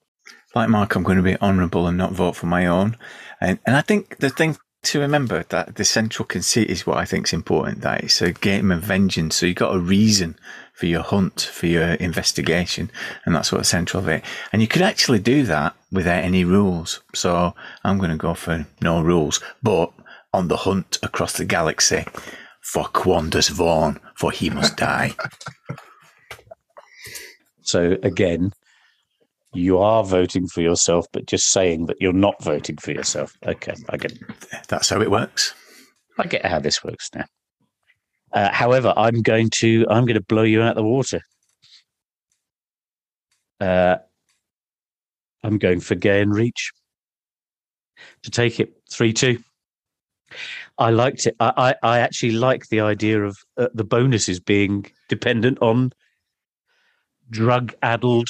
Like Mark, I'm going to be honourable and not vote for my own. And, and I think the thing to remember that the central conceit is what I think is important. That it's a game of vengeance. So you've got a reason for your hunt, for your investigation, and that's what's central of it. And you could actually do that without any rules. So I'm going to go for no rules, but on the hunt across the galaxy for Quandos Vorn, for he must [laughs] die. So again, you are voting for yourself, but just saying that you're not voting for yourself. Okay, I get it. That's how it works. I get how this works now. Uh, however, I'm going to I'm going to blow you out the water. Uh, I'm going for Gaean Reach to take it three two. I liked it. I, I, I actually like the idea of uh, the bonuses being dependent on drug addled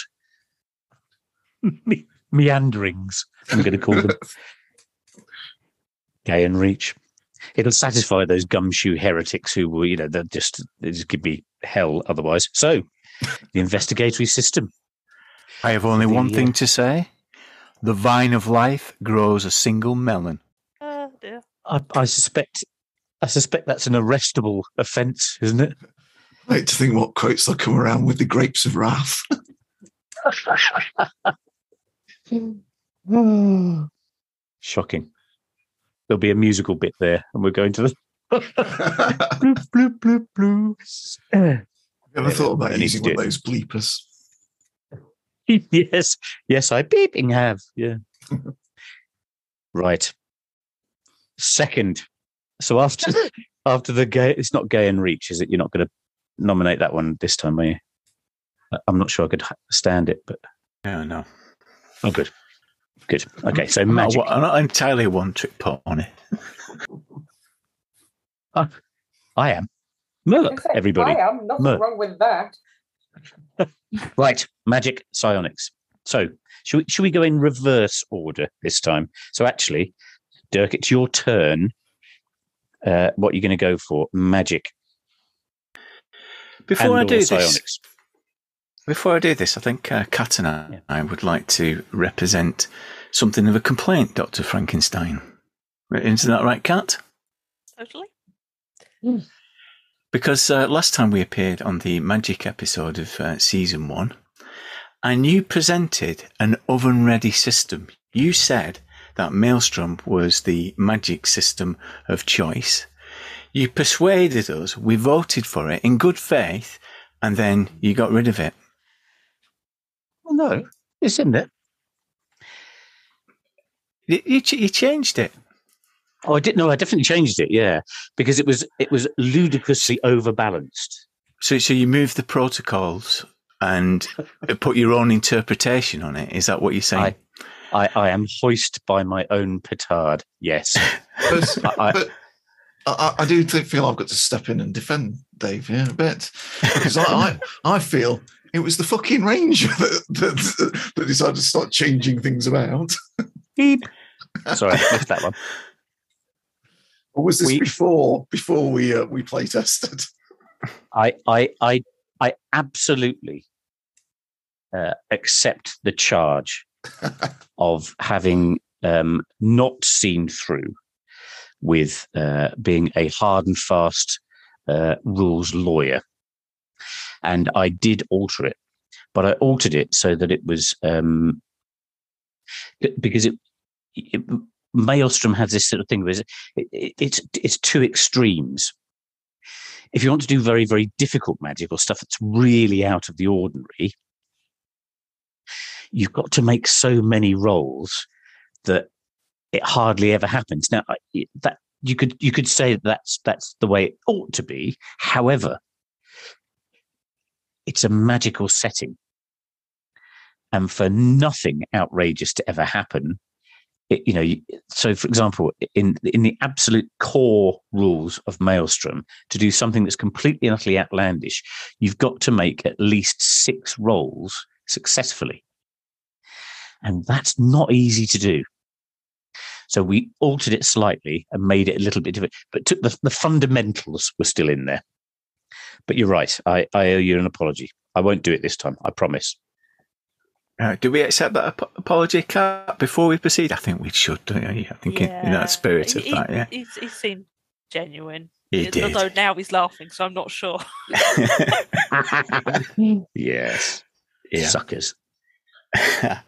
[laughs] me- meanderings, I'm going to call them. [laughs] Gaean Reach. It'll satisfy those gumshoe heretics who will, you know, they'll just, they just give me hell otherwise. So, the investigatory system. I have only the, one thing uh, to say. The vine of life grows a single melon. Oh, dear. I, I suspect I suspect that's an arrestable offence, isn't it? I like to think what quotes they'll come around with the grapes of wrath. [laughs] Shocking. There'll be a musical bit there, and we're going to the [laughs] bloop, bloop, bloop, bloop. Never thought about using one of those bleepers. [laughs] yes, yes, I beeping have. Yeah. [laughs] right. Second. So after after the gay, it's not gay and reach, is it? You're not going to nominate that one this time, are you? I'm not sure I could stand it, but no, no. Oh, good, good. Okay, so I'm magic. Not, I'm not entirely one trick pony. uh, [laughs] I am. Look, everybody. I am. Nothing Merc. wrong with that. [laughs] right, magic psionics. So, should we, should we go in reverse order this time? So, actually, Dirk, it's your turn. Uh, what you're going to go for? Magic. Before I do psionics. this, before I do this, I think uh, Kat and I, yeah. I would like to represent something of a complaint, Doctor Frankenstein. Isn't that right, Kat? Totally. Mm. Because uh, last time we appeared on the Magic episode of uh, season one, and you presented an oven ready system. You said that Maelstrom was the magic system of choice. You persuaded us, we voted for it in good faith, and then you got rid of it. Well, no, it's in there. You, you, you changed it. Oh, I didn't know. I definitely changed it. Yeah, because it was it was ludicrously overbalanced. So, so you moved the protocols and put your own interpretation on it. Is that what you're saying? I, I, I am hoist by my own petard. Yes, [laughs] but, I, but I, I, do feel I've got to step in and defend Dave here a bit because I, I, I feel it was the fucking ranger that, that, that decided to start changing things about. Beep. Sorry, I missed that one. Or was this we, before before we uh, we play tested? I I I I absolutely uh, accept the charge [laughs] of having um, not seen through with uh, being a hard and fast uh, rules lawyer, and I did alter it, but I altered it so that it was um, because it, it Maelstrom has this sort of thing where it, it, it's it's two extremes. If you want to do very very difficult magic or stuff that's really out of the ordinary, you've got to make so many rolls that it hardly ever happens. Now that you could you could say that that's that's the way it ought to be. However, it's a magical setting, and for nothing outrageous to ever happen, it, you know, so for example, in in the absolute core rules of Maelstrom, to do something that's completely and utterly outlandish, you've got to make at least six rolls successfully, and that's not easy to do. So we altered it slightly and made it a little bit different, but took the, the fundamentals were still in there. But you're right. I, I owe you an apology. I won't do it this time. I promise. Uh, do we accept that ap- apology, Kat, before we proceed? I think we should, don't you? I think yeah. in, in, that spirit of he, that, yeah. He, he seemed genuine. He did. Although now he's laughing, so I'm not sure. [laughs] [laughs] yes. Yeah. Suckers. [laughs] I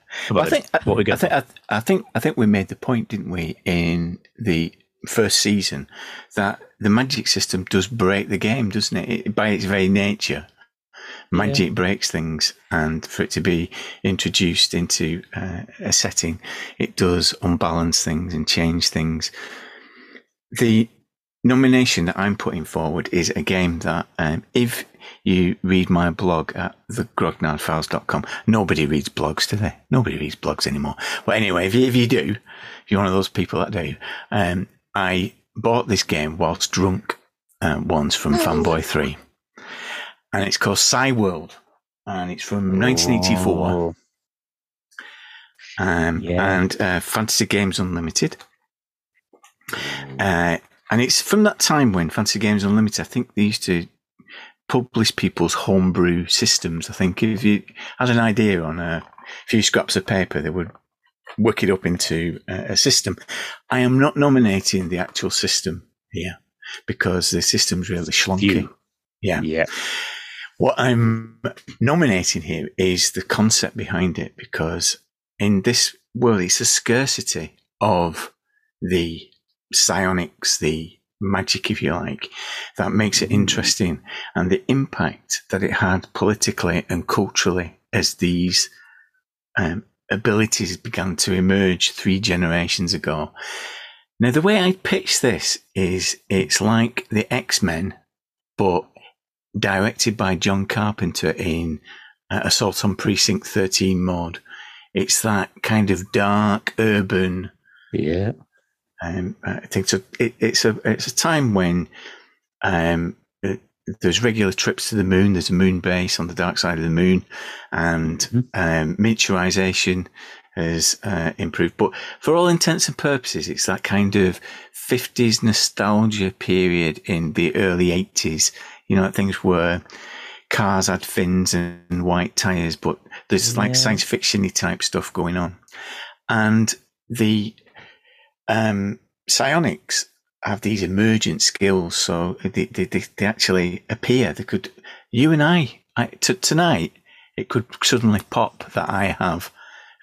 think, what we I, think, I, I think I think we made the point, didn't we, in the first season that the magic system does break the game, doesn't it? it by its very nature, magic yeah. breaks things, and for it to be introduced into uh, a setting, it does unbalance things and change things. The nomination that I'm putting forward is a game that, um, if you read my blog at thegrognardfiles.com, nobody reads blogs, do they? Nobody reads blogs anymore. But anyway, if you, if you do, if you're one of those people that do, um, I bought this game whilst drunk uh, once from Fanboy 3 and it's called Psi World, and it's from 1984. Um, yeah. And uh, Fantasy Games Unlimited. Uh, and it's from that time when Fantasy Games Unlimited, I think they used to publish people's homebrew systems. I think if you had an idea on a few scraps of paper, they would work it up into a, a system. I am not nominating the actual system here because the system's really schlonky. Yeah. Yeah. What I'm nominating here is the concept behind it because in this world, it's a scarcity of the psionics, the magic, if you like, that makes it interesting and the impact that it had politically and culturally as these um, abilities began to emerge three generations ago. Now, the way I pitch this is it's like the X Men, but directed by John Carpenter in uh, Assault on Precinct 13 mode. It's that kind of dark, urban. Yeah. Um, I think so. It, it's a it's a time when um, there's regular trips to the moon. There's a moon base on the dark side of the moon, and mm-hmm. um, miniaturization has uh, improved. But for all intents and purposes, it's that kind of 50s nostalgia period in the early 80s. You know, things were cars had fins and white tires, but there's yeah. like science fictiony type stuff going on, and the um, psionics have these emergent skills. So they, they, they actually appear. They could, you and I, I t- tonight, it could suddenly pop that I have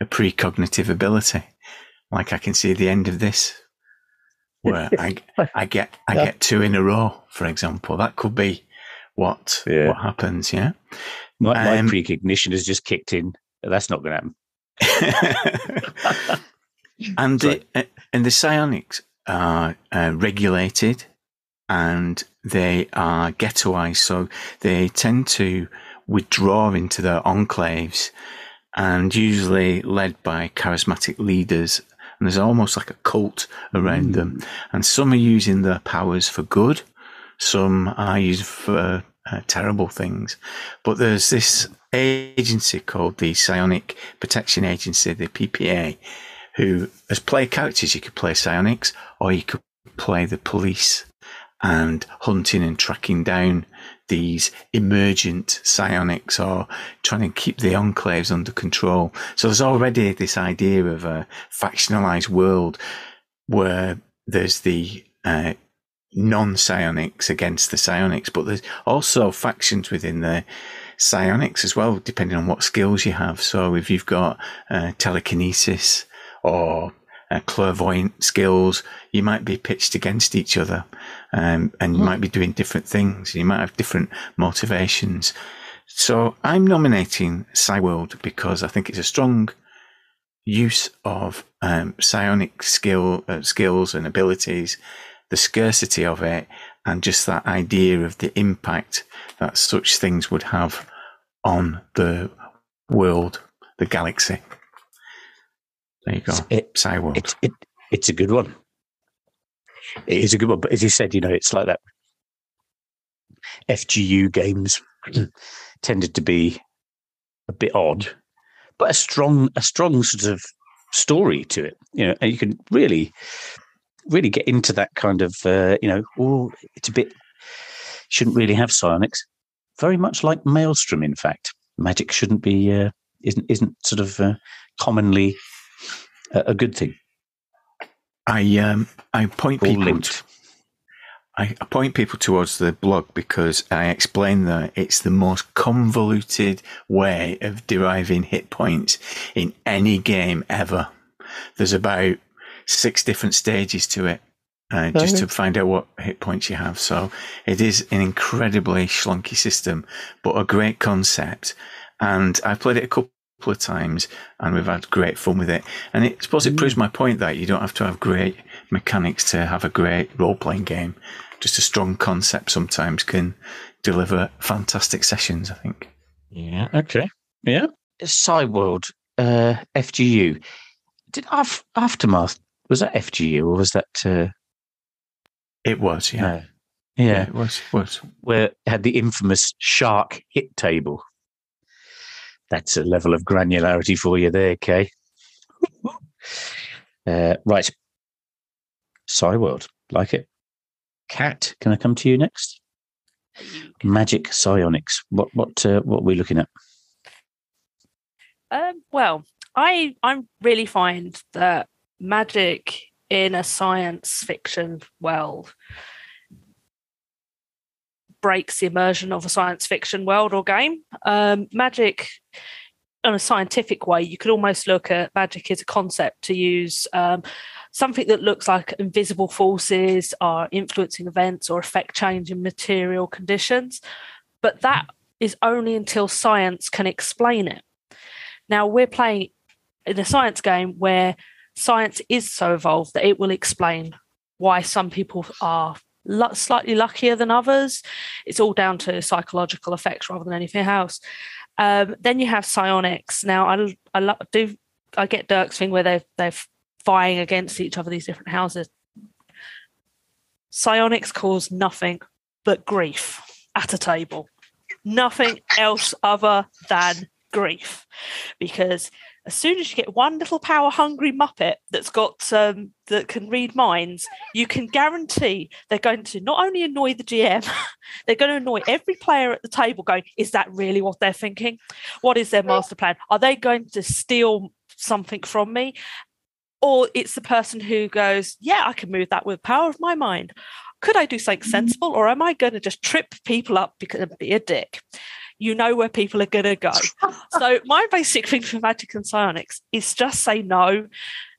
a precognitive ability. Like I can see the end of this where I, [laughs] I get, I get two in a row, for example. That could be what, yeah. what happens. Yeah. My, my um, precognition has just kicked in. That's not going to happen. [laughs] [laughs] and the, and the psionics, are uh, regulated and they are ghettoized. So they tend to withdraw into their enclaves and usually led by charismatic leaders. And there's almost like a cult around mm. them. And some are using their powers for good. Some are used for uh, terrible things. But there's this agency called the Psionic Protection Agency, the PPA, who, as play characters, you could play psionics or you could play the police and hunting and tracking down these emergent psionics or trying to keep the enclaves under control. So there's already this idea of a factionalized world where there's the uh, non psionics against the psionics, but there's also factions within the psionics as well, depending on what skills you have. So if you've got uh, telekinesis, or uh, clairvoyant skills, you might be pitched against each other, um, and you mm. might be doing different things. You might have different motivations. So I'm nominating Psi World because I think it's a strong use of um, psionic skill uh, skills and abilities, the scarcity of it, and just that idea of the impact that such things would have on the world, the galaxy. There you go. It, Psi World. It, it, it's a good one. It is a good one. But as you said, you know, it's like that FGU games [clears throat] tended to be a bit odd, but a strong, a strong sort of story to it. You know, and you can really, really get into that kind of, uh, you know, oh, it's a bit shouldn't really have psionics. Very much like Maelstrom, in fact, magic shouldn't be uh, isn't isn't sort of uh, commonly a good thing. I um, I point All people. To, I point people towards the blog because I explain that it's the most convoluted way of deriving hit points in any game ever. There's about six different stages to it. Uh, just to find out what hit points you have. So it is an incredibly schlunky system, but a great concept. And I've played it a couple couple of times and we've had great fun with it. And it, I suppose it proves mm. my point that you don't have to have great mechanics to have a great role playing game. Just a strong concept sometimes can deliver fantastic sessions, I think. Yeah. Okay. Yeah. Psi World, uh, FGU. Did Af- Aftermath, was that FGU or was that. Uh... It was, yeah. No. Yeah. yeah. it was. Was. Where it had the infamous shark hit table that's a level of granularity for you there, Kay. uh, right. World, like it. Cat, can I come to you next? Magic psionics. What what uh, what are we looking at? Um, well, I I really find that magic in a science fiction world breaks the immersion of a science fiction world or game. Um, magic, in a scientific way, you could almost look at magic as a concept to use um, something that looks like invisible forces are influencing events or affect change in material conditions. But that is only until science can explain it. Now we're playing in a science game where science is so evolved that it will explain why some people are slightly luckier than others. It's all down to psychological effects rather than anything else. Um, then you have psionics. Now, I, I do I get Dirk's thing where they're they're vying against each other. These different houses. Psionics cause nothing but grief at a table. Nothing else other than grief, because as soon as you get one little power hungry muppet that's got um, that can read minds, you can guarantee they're going to not only annoy the GM, [laughs] they're going to annoy every player at the table. Going, is that really what they're thinking? What is their master plan? Are they going to steal something from me? Or it's the person who goes, yeah, I can move that with power of my mind. Could I do something mm-hmm. sensible, or am I going to just trip people up because be a dick? You know where people are going to go. [laughs] so, my basic thing for magic and psionics is just say no,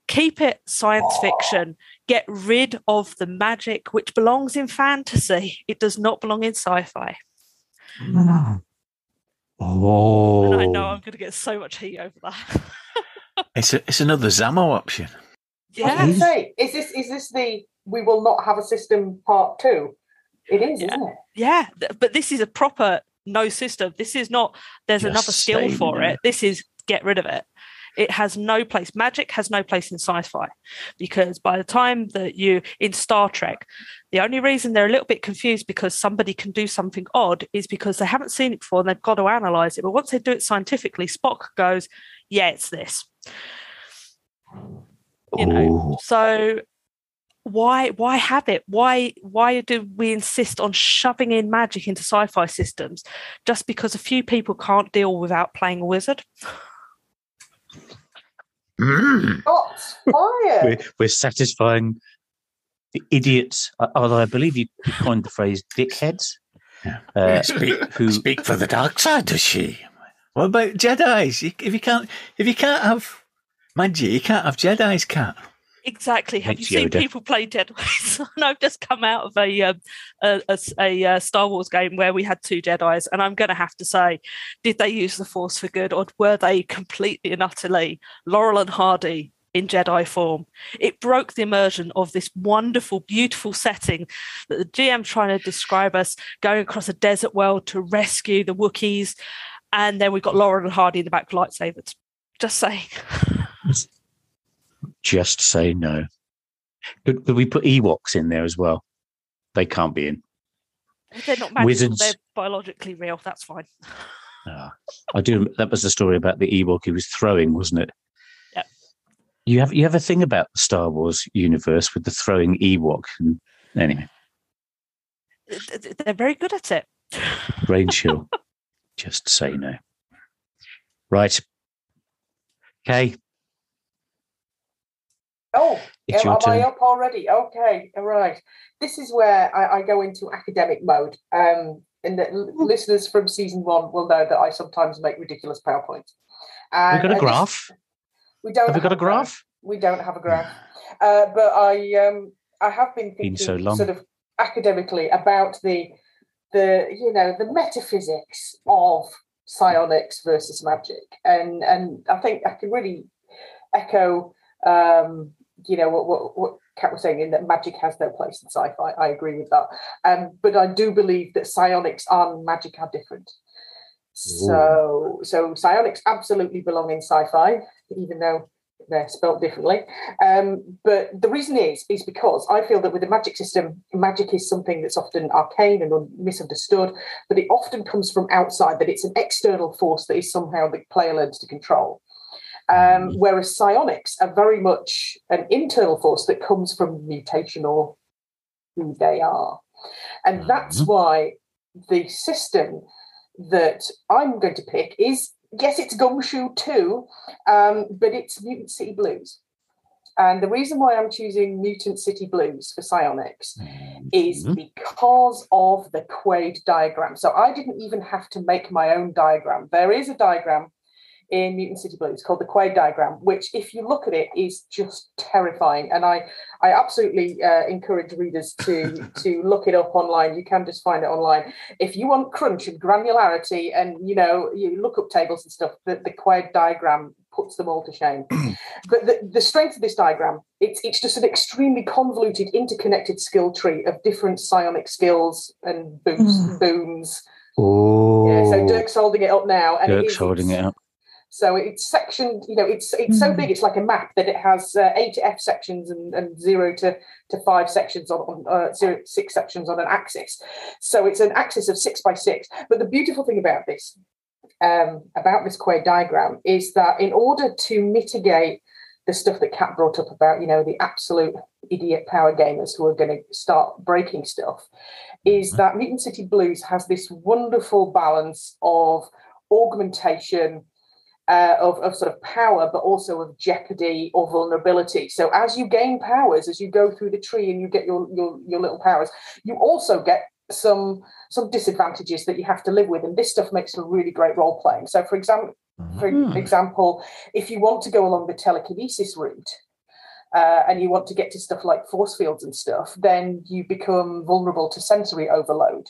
keep it science fiction, get rid of the magic which belongs in fantasy. It does not belong in sci fi. Oh. Ah. And I know oh. I'm going to get so much heat over that. [laughs] it's a, it's another Zamo option. Yeah. say, is this is this the we will not have a system part two? It is, yeah. isn't it? Yeah, but this is a proper no system. This is not, there's Just another skill for it. This is get rid of it. It has no place. Magic has no place in sci fi because by the time that you, in Star Trek, the only reason they're a little bit confused because somebody can do something odd is because they haven't seen it before and they've got to analyze it. But once they do it scientifically, Spock goes, yeah, it's this. You know, so why why have it? Why why do we insist on shoving in magic into sci-fi systems just because a few people can't deal without playing a wizard? Mm. we're, we're, satisfying the idiots although i believe you coined the phrase dickheads. Uh, speak, who speak for the dark side does she? What about jedi's? If you can't if you can't have magic you can't have jedi's cat Exactly. Have you seen people play Dead Eyes? [laughs] and I've just come out of a, um, a, a, a, uh, Star Wars game where we had two Jedi's, and I'm going to have to say, did they use the Force for good, or were they completely and utterly Laurel and Hardy in Jedi form? It broke the immersion of this wonderful, beautiful setting that the GM trying to describe us going across a desert world to rescue the Wookiees, and then we've got Laurel and Hardy in the back lightsabers. Just saying. [laughs] just say no. Could, could we put Ewoks in there as well? They can't be in. They're not magical. Wizards. They're biologically real. That's fine. Uh, I do. That was the story about the Ewok he was throwing, wasn't it? Yeah. You have you have a thing about the Star Wars universe with the throwing Ewok. Anyway, they're very good at it. Brain chill. [laughs] Just say no. Right. Okay. Oh, am, am I up already? Okay, all right. This is where I, I go into academic mode. Um, and the listeners from season one will know that I sometimes make ridiculous PowerPoints. And, we got a graph. This, we don't. Have we got a graph? graph? We don't have a graph. Uh, but I, um, I have been thinking been so sort of academically about the, the you know, the metaphysics of psionics versus magic, and and I think I can really echo um, you know what what what Kat was saying in that magic has no place in sci-fi. I agree with that. Um, but I do believe that psionics and magic are different. So Ooh. so psionics absolutely belong in sci-fi, even though they're spelt differently. Um, but the reason is is because I feel that with the magic system, magic is something that's often arcane and misunderstood, but it often comes from outside. That it's an external force that is somehow the player learns to control. Um, whereas psionics are very much an internal force that comes from mutation or who they are. And that's mm-hmm. why the system that I'm going to pick is yes, it's Gumshoe too, um, but it's Mutant City Blues. And the reason why I'm choosing Mutant City Blues for psionics mm-hmm. is because of the Quade diagram. So I didn't even have to make my own diagram. There is a diagram in Mutant City Blues called the Quade diagram, which, if you look at it, is just terrifying. And I, I absolutely uh, encourage readers to [laughs] to look it up online. You can just find it online. If you want crunch and granularity, and you know, you look up tables and stuff, the, the Quade diagram puts them all to shame. [clears throat] but the, the strength of this diagram, it's it's just an extremely convoluted, interconnected skill tree of different psionic skills and boosts, mm. boons. Oh, yeah, so Dirk's holding it up now, and Dirk's it is, holding it up. So it's sectioned, you know, it's it's mm. so big, it's like a map that it has uh, A to F sections and, and zero to, to five sections on, on uh, zero six sections on an axis. So it's an axis of six by six. But the beautiful thing about this, um, about this Quade diagram, is that in order to mitigate the stuff that Kat brought up about, you know, the absolute idiot power gamers who are going to start breaking stuff, is mm. that Mutant City Blues has this wonderful balance of augmentation uh, of, of sort of power, but also of jeopardy or vulnerability. So as you gain powers, as you go through the tree and you get your your, your little powers, you also get some some disadvantages that you have to live with. And this stuff makes for really great role playing. So for example, for mm. example, if you want to go along the telekinesis route, uh, and you want to get to stuff like force fields and stuff, then you become vulnerable to sensory overload.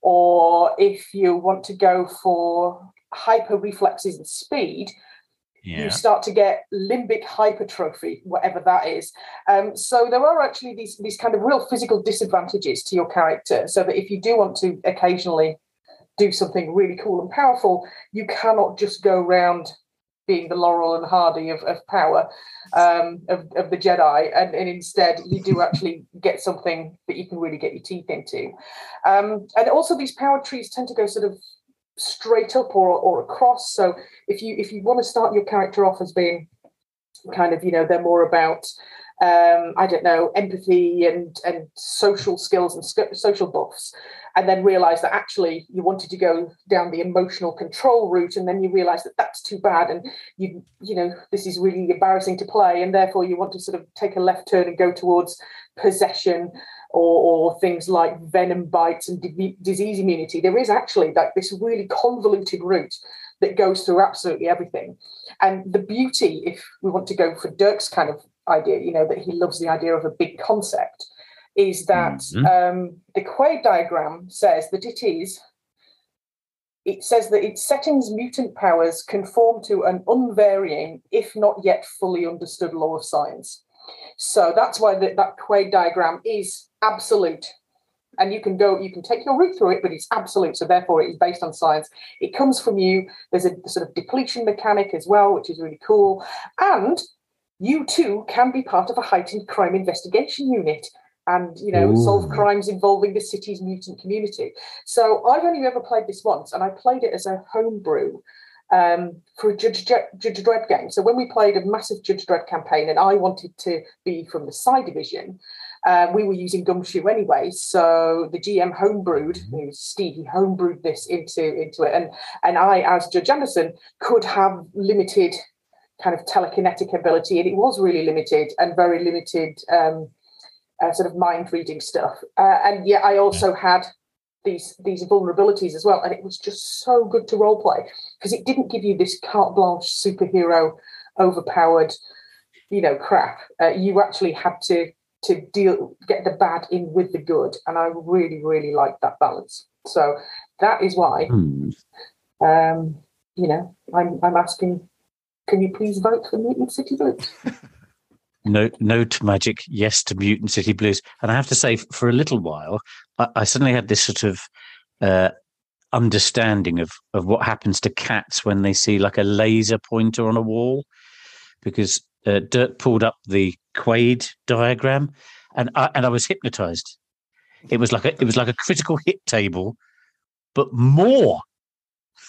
Or if you want to go for hyper reflexes and speed, yeah. you start to get limbic hypertrophy, whatever that is. Um, so there are actually these these kind of real physical disadvantages to your character. So that if you do want to occasionally do something really cool and powerful, you cannot just go around being the Laurel and Hardy of, of power um, of, of the Jedi, and, and instead you do [laughs] actually get something that you can really get your teeth into. Um, and also, these power trees tend to go sort of straight up or, or across. So if you if you want to start your character off as being kind of you know they're more about um, I don't know empathy and and social skills and sc- social buffs, and then realize that actually you wanted to go down the emotional control route, and then you realize that that's too bad, and you you know this is really embarrassing to play, and therefore you want to sort of take a left turn and go towards possession or, or things like venom bites and di- disease immunity. There is actually like this really convoluted route that goes through absolutely everything. And the beauty, if we want to go for Dirk's kind of idea, you know, that he loves the idea of a big concept, is that mm-hmm. um, the Quade diagram says that it is. It says that its settings mutant powers conform to an unvarying, if not yet fully understood law of science. So that's why the, that Quade diagram is absolute. And you can go, you can take your route through it, but it's absolute. So therefore, it is based on science. It comes from you. There's a sort of depletion mechanic as well, which is really cool. And you too can be part of a heightened crime investigation unit and you know Ooh. solve crimes involving the city's mutant community so i've only ever played this once and i played it as a homebrew um, for a Judge, Judge Dredd game. So when we played a massive Judge Dredd campaign, and I wanted to be from the Psi division, um, we were using Gumshoe anyway, so the GM homebrewed, mm-hmm. Steve, he homebrewed this into into it, and and I, as Judge Anderson, could have limited kind of telekinetic ability, and it was really limited and very limited um, uh, sort of mind reading stuff. Uh, and yet, I also had these these vulnerabilities as well, and it was just so good to role play because it didn't give you this carte blanche superhero overpowered, you know, crap. Uh, you actually had to to deal get the bad in with the good and i really really like that balance so that is why mm. um you know i'm i'm asking can you please vote for mutant city blues [laughs] no no to magic yes to mutant city blues and i have to say for a little while i, I suddenly had this sort of uh understanding of of what happens to cats when they see like a laser pointer on a wall because uh, Dirk pulled up the Quade diagram, and I, and I was hypnotized. It was like a it was like a critical hit table, but more.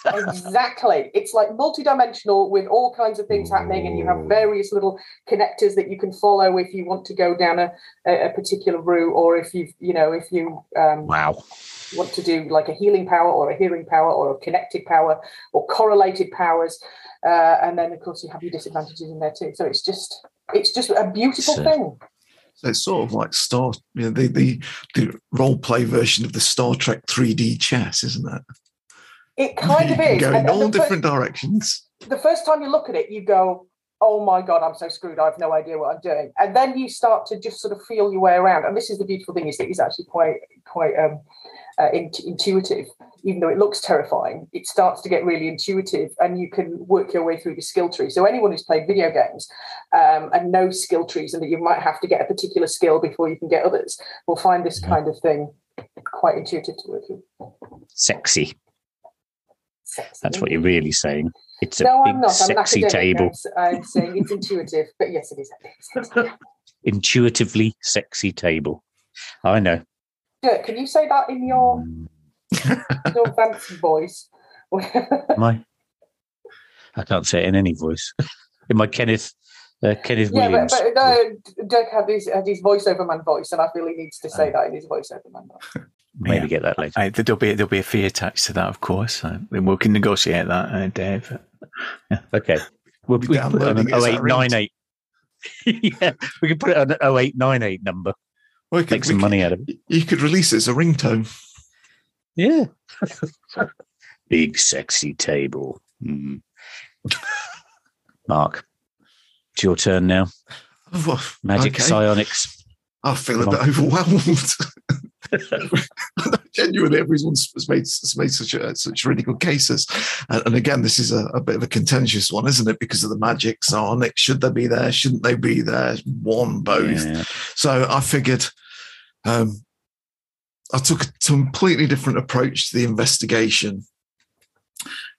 Exactly. It's like multidimensional with all kinds of things happening, and you have various little connectors that you can follow if you want to go down a, a, particular route, or if you you know if you um, wow want to do like a healing power or a hearing power or a connected power or correlated powers. Uh, and then of course you have your disadvantages in there too. So it's just it's just a beautiful so, thing. So it's sort of like Star, you know, the, the the role play version of the Star Trek 3D chess, isn't it? It kind [laughs] you of is. Going in all different first, directions. The first time you look at it, you go, "Oh my god, I'm so screwed. I have no idea what I'm doing." And then you start to just sort of feel your way around. And this is the beautiful thing is that he's actually quite quite um, uh, intuitive even though it looks terrifying, it starts to get really intuitive and you can work your way through the skill tree. So, anyone who's played video games um, and knows skill trees and that you might have to get a particular skill before you can get others will find this kind of thing quite intuitive to work with. Sexy. Sexy. That's what you're really saying. It's a no, big, I'm not. sexy I'm table. I'm saying it's intuitive, but yes, it is. [laughs] Intuitively sexy table. I know. Dirk, can you say that in your mm. your fancy voice. my, I can't say it in any voice. in my Kenneth uh, Kenneth yeah, Williams. but, but uh, Dirk had his, had his voiceover man voice, and I feel he needs to say uh, that in his voiceover man voice. [laughs] Maybe yeah. get that later. I, there'll be there'll be a fee attached to that, of course. Uh, we can negotiate that, uh, Dave. Yeah. [laughs] Okay, we'll, we can put it on an 0898. [laughs] yeah, we can put it on an 0898 number. Well, Make some money out of it. You could release it as a ringtone. Yeah. Big sexy table. Mm. Mark, it's your turn now. Oh, [laughs] Magic okay. psionics. I feel Come a bit overwhelmed. [laughs] Genuinely, everyone's made, made such a, such really good cases, and, and again, this is a, a, bit of a contentious one, isn't it? Because of the magic psionics, should they be there? Shouldn't they be there? One, both. Yeah. So I figured um, I took a completely different approach to the investigation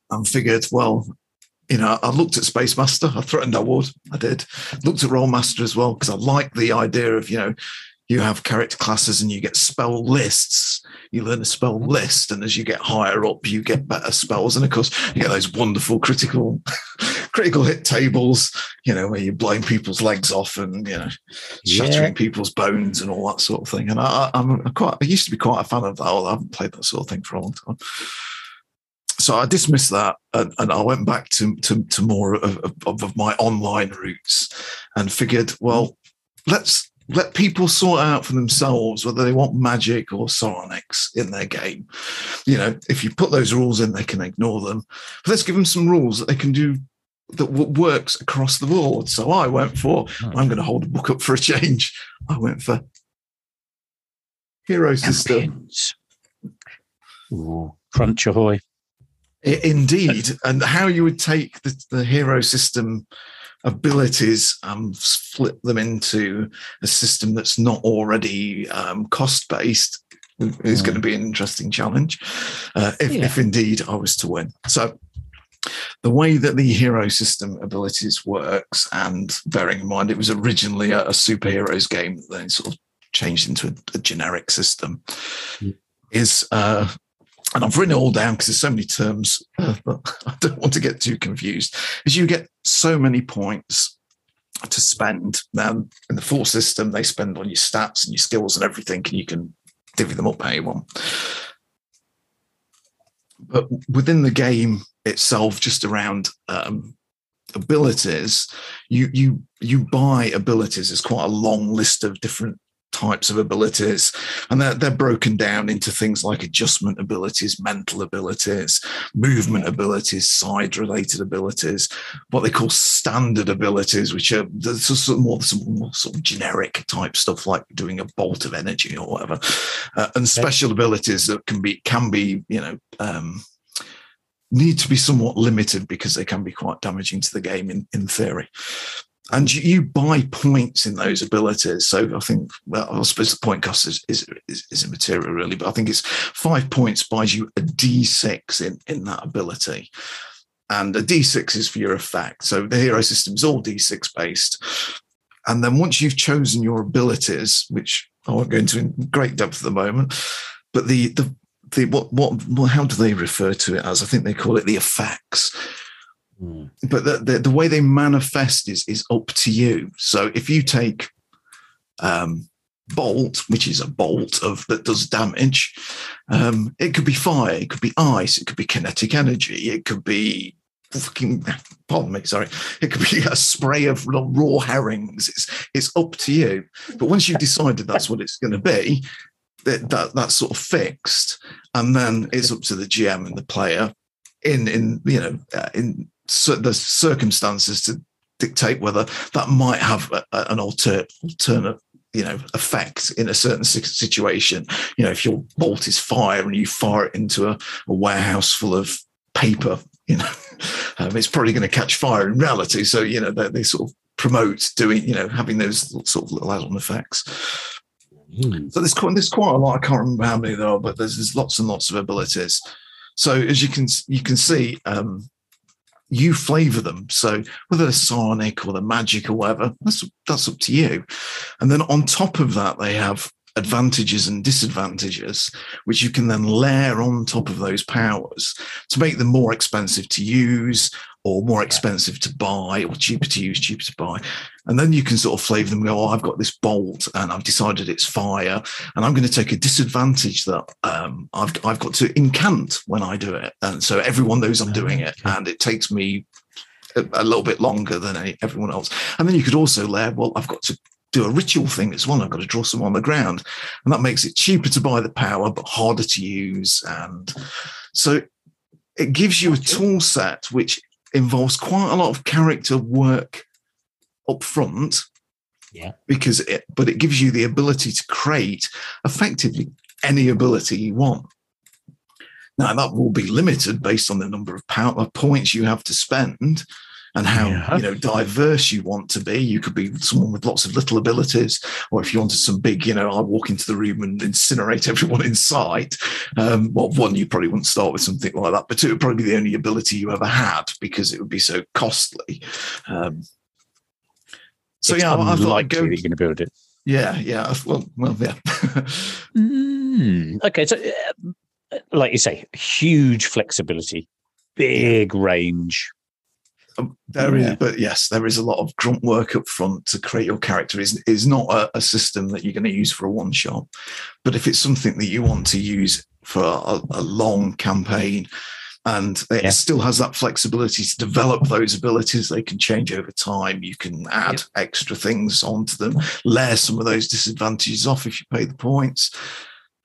and figured, well, you know, I looked at Space Master. I threatened I would. I did. Looked at Rolemaster as well because I like the idea of you know you have character classes and you get spell lists. You learn a spell list, and as you get higher up, you get better spells. And of course, you get those wonderful critical [laughs] critical hit tables, you know, where you're blowing people's legs off and you know, shattering yeah. people's bones and all that sort of thing. And I, am quite, I used to be quite a fan of that. I haven't played that sort of thing for a long time. So I dismissed that, and, and I went back to to, to more of, of, of my online roots, and figured, well, let's let people sort out for themselves whether they want magic or psionics in their game. You know, if you put those rules in, they can ignore them. But let's give them some rules that they can do that works across the board. So I went for, hmm. I'm going to hold a book up for a change. I went for Hero System. Ooh, crunch ahoy. Indeed. [laughs] and how you would take the, the Hero System abilities and flip them into a system that's not already um, cost based is mm. going to be an interesting challenge uh, if, yeah. if indeed I was to win. So the way that the hero system abilities works, and bearing in mind it was originally a, a superheroes game that then sort of changed into a, a generic system, mm. is uh, and I've written it all down because there's so many terms, uh, but [laughs] I don't want to get too confused. Is you get so many points to spend. Now, in the full system, they spend on your stats and your skills and everything, and you can divvy them up how you want. But within the game itself, just around um, abilities, you you you buy abilities. There's quite a long list of different types of abilities. And they're, they're broken down into things like adjustment abilities mental abilities movement abilities side related abilities what they call standard abilities which are sort of more, some more sort of generic type stuff like doing a bolt of energy or whatever. Uh, and special abilities that can be can be you know um, need to be somewhat limited because they can be quite damaging to the game in, in theory and you, buy points in those abilities. So I think, well, I suppose the point cost is, is, is, is immaterial really, but I think it's five points buys you a D6 in, in that ability. And a D6 is for your effect. So the hero system is all D6 based. And then once you've chosen your abilities, which I won't go into in great depth at the moment, but the, the, the what, what, how do they refer to it as? I think they call it the effects Mm. But the, the, the, way they manifest is, is up to you. So if you take um, bolt, which is a bolt of that does damage, um, it could be fire, it could be ice, it could be kinetic energy, it could be fucking pardon me, sorry. It could be [laughs] a spray of raw herrings. It's it's up to you. But once you've decided that's what it's going to be, that, that that's sort of fixed, and then it's up to the GM and the player in in you know uh, in the circumstances to dictate whether that might have a, an alter, alternate you know effect in a certain situation. You know if your bolt is fire and you fire it into a, a warehouse full of paper you know [laughs] um, it's probably going to catch fire in reality. So you know they, they, sort of promote doing you know having those sort of little add-on effects. Mm. so there's quite there's quite a lot. I can't remember how many there are but there's, there's lots and lots of abilities. So as you can you can see um, you flavor them. So whether they're sonic or the magic or whatever, that's that's up to you. And then on top of that, they have advantages and disadvantages, which you can then layer on top of those powers to make them more expensive to use or more expensive to buy or cheaper to use, cheaper to buy. And then you can sort of flavor them and go, oh, I've got this bolt and I've decided it's fire. And I'm going to take a disadvantage that um, I've, I've got to incant when I do it. And so everyone knows I'm doing it. And it takes me a, a little bit longer than any, everyone else. And then you could also layer, well, I've got to do a ritual thing as well. I've got to draw some on the ground. And that makes it cheaper to buy the power, but harder to use. And so it gives you a tool set which involves quite a lot of character work up front. Yeah. Because it, but it gives you the ability to create effectively any ability you want. Now that will be limited based on the number of power uh, points you have to spend and how yeah. you know diverse you want to be. You could be someone with lots of little abilities, or if you wanted some big, you know, I walk into the room and incinerate everyone [laughs] in sight. Um, well, one, you probably wouldn't start with something like that, but two, it would probably be the only ability you ever had because it would be so costly. Um, so it's yeah, I thought I'd go. You're going to build it. Yeah, yeah. Well, well, yeah. [laughs] mm, okay, so uh, like you say, huge flexibility, big range, there yeah. is, but yes, there is a lot of grunt work up front to create your character. is is not a, a, system that you're going to use for a one shot, but if it's something that you want to use for a, a long campaign, and it yeah. still has that flexibility to develop those abilities, they can change over time. You can add extra things onto them, layer some of those disadvantages off if you pay the points.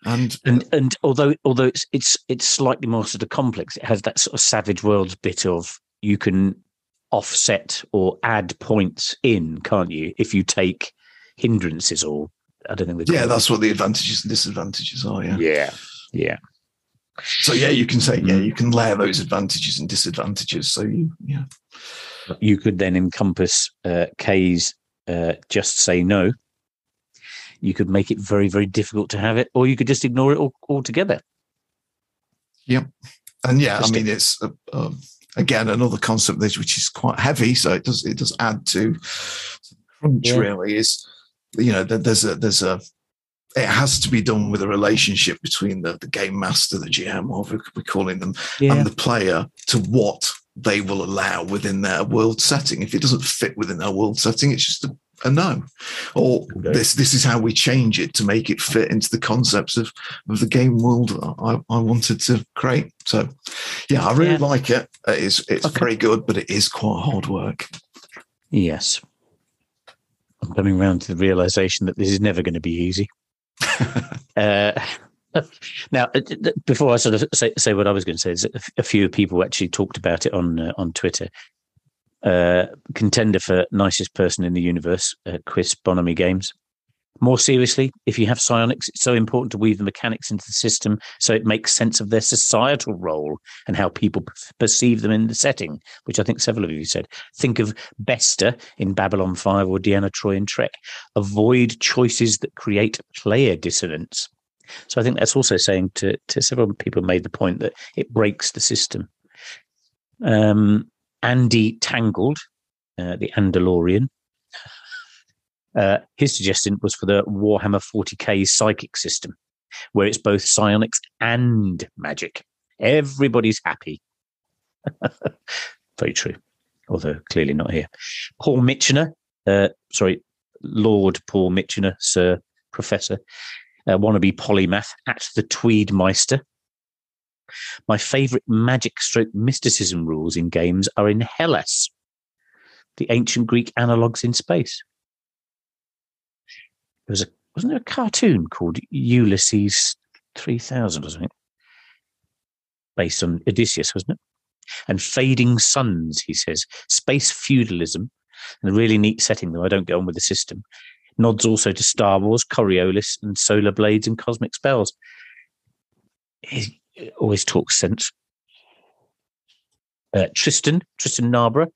And, and and although although it's it's it's slightly more sort of complex, it has that sort of Savage Worlds bit of you can offset or add points in, can't you? If you take hindrances or I don't think. Yeah, that's what the advantages and disadvantages are. Yeah. Yeah. Yeah. So yeah, you can say yeah, you can layer those advantages and disadvantages. So you yeah. You could then encompass uh, Kay's uh, just say no. You could make it very very difficult to have it, or you could just ignore it all, altogether. Yep. And yeah, just I mean, it's uh, um, again another concept which is quite heavy so it does it does add to crunch yeah. really is you know there's a there's a it has to be done with a relationship between the, the game master the gm whatever we're calling them yeah. and the player to what they will allow within their world setting if it doesn't fit within their world setting it's just a a no. Or okay. this this is how we change it to make it fit into the concepts of of the game world I, I wanted to create. So yeah I really yeah. like it. It's it's okay. very good but it is quite hard work. Yes. I'm coming around to the realization that this is never going to be easy. [laughs] Uh, [laughs] now, uh, before I sort of say, say what I was going to say, a few people actually talked about it on uh, on Twitter uh, contender for nicest person in the universe, uh, Chris Bonamy Games. More seriously, if you have psionics, it's so important to weave the mechanics into the system so it makes sense of their societal role and how people perceive them in the setting, which I think several of you said. Think of Bester in Babylon 5 or Deanna Troi in Trek. Avoid choices that create player dissonance. So I think that's also saying to, to several people made the point that it breaks the system. Um, Andy Tangled, uh, the Andalorian. Uh, his suggestion was for the Warhammer 40k psychic system, where it's both psionics and magic. Everybody's happy. [laughs] Very true, although clearly not here. Paul Mitchener, uh, sorry, Lord Paul Mitchener, Sir Professor, uh, wannabe polymath at the Tweedmeister. My favorite magic stroke mysticism rules in games are in Hellas, the ancient Greek analogues in space. There was a wasn't there a cartoon called Ulysses 3000 or something? Based on Odysseus, wasn't it? And Fading Suns, he says, space feudalism, and a really neat setting, though I don't get on with the system, Nods also to Star Wars, Coriolis, and Solar Blades and Cosmic Spells. Always talks sense. Uh, Tristan, Tristan Narborough,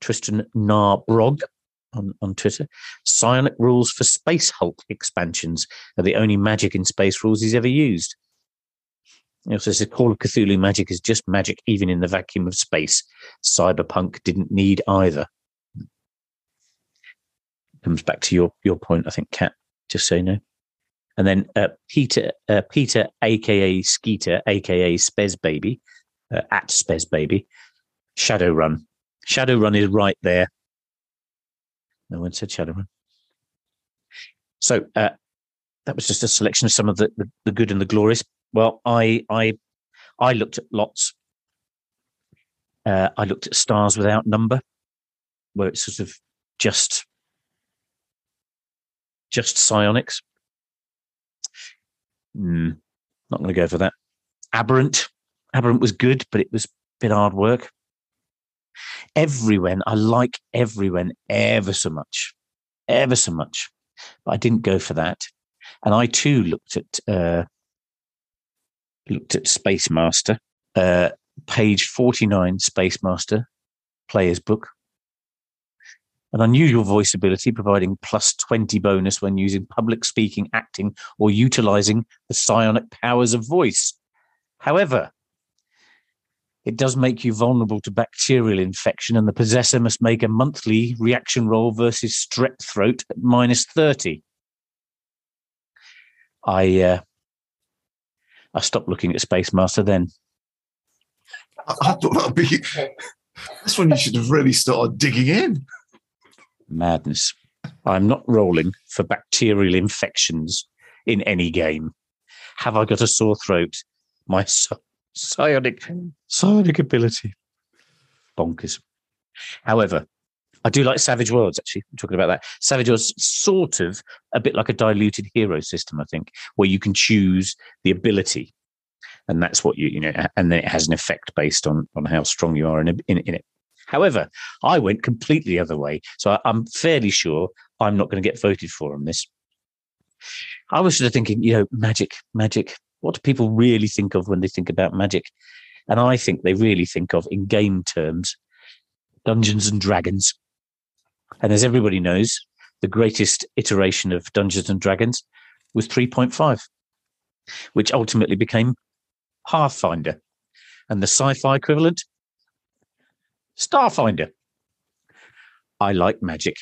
Tristan Narbrog on, on Twitter. Psionic rules for Space Hulk expansions are the only magic in space rules he's ever used. He also says Call of Cthulhu magic is just magic, even in the vacuum of space. Cyberpunk didn't need either. Comes back to your your point, I think, Kat. Just say no. And then uh, Peter, uh, Peter, aka Skeeter, aka Spez Baby, uh, at Spez Baby, Shadowrun. Shadowrun is right there. No one said Shadowrun. So uh, that was just a selection of some of the, the, the good and the glorious. Well, I I I looked at lots. Uh, I looked at stars without number, where it's sort of just just psionics. Mm, not going to go for that. Aberrant. Aberrant was good, but it was a bit hard work. Everyone, I like everyone ever so much, ever so much, but I didn't go for that. And I too looked at uh, looked at Space Master, uh, page forty nine, Space Master, player's book. An unusual voice ability providing plus 20 bonus when using public speaking, acting, or utilizing the psionic powers of voice. However, it does make you vulnerable to bacterial infection, and the possessor must make a monthly reaction roll versus strep throat at minus 30. I uh, I stopped looking at Space Master then. I, I thought that'd be that's when you should have really started digging in. Madness. I'm not rolling for bacterial infections in any game. Have I got a sore throat? My [laughs] psionic, psionic ability. Bonkers. However, I do like Savage Worlds, actually. I'm talking about that. Savage Worlds, sort of a bit like a diluted hero system, I think, where you can choose the ability. And that's what you, you know, and then it has an effect based on, on how strong you are in, in, in it. However, I went completely the other way. So I, I'm fairly sure I'm not going to get voted for on this. I was sort of thinking, you know, magic, magic, what do people really think of when they think about magic? And I think they really think of, in game terms, Dungeons and Dragons. And as everybody knows, the greatest iteration of Dungeons and Dragons was 3.5, which ultimately became Pathfinder. And the sci fi equivalent, Starfinder. I like magic.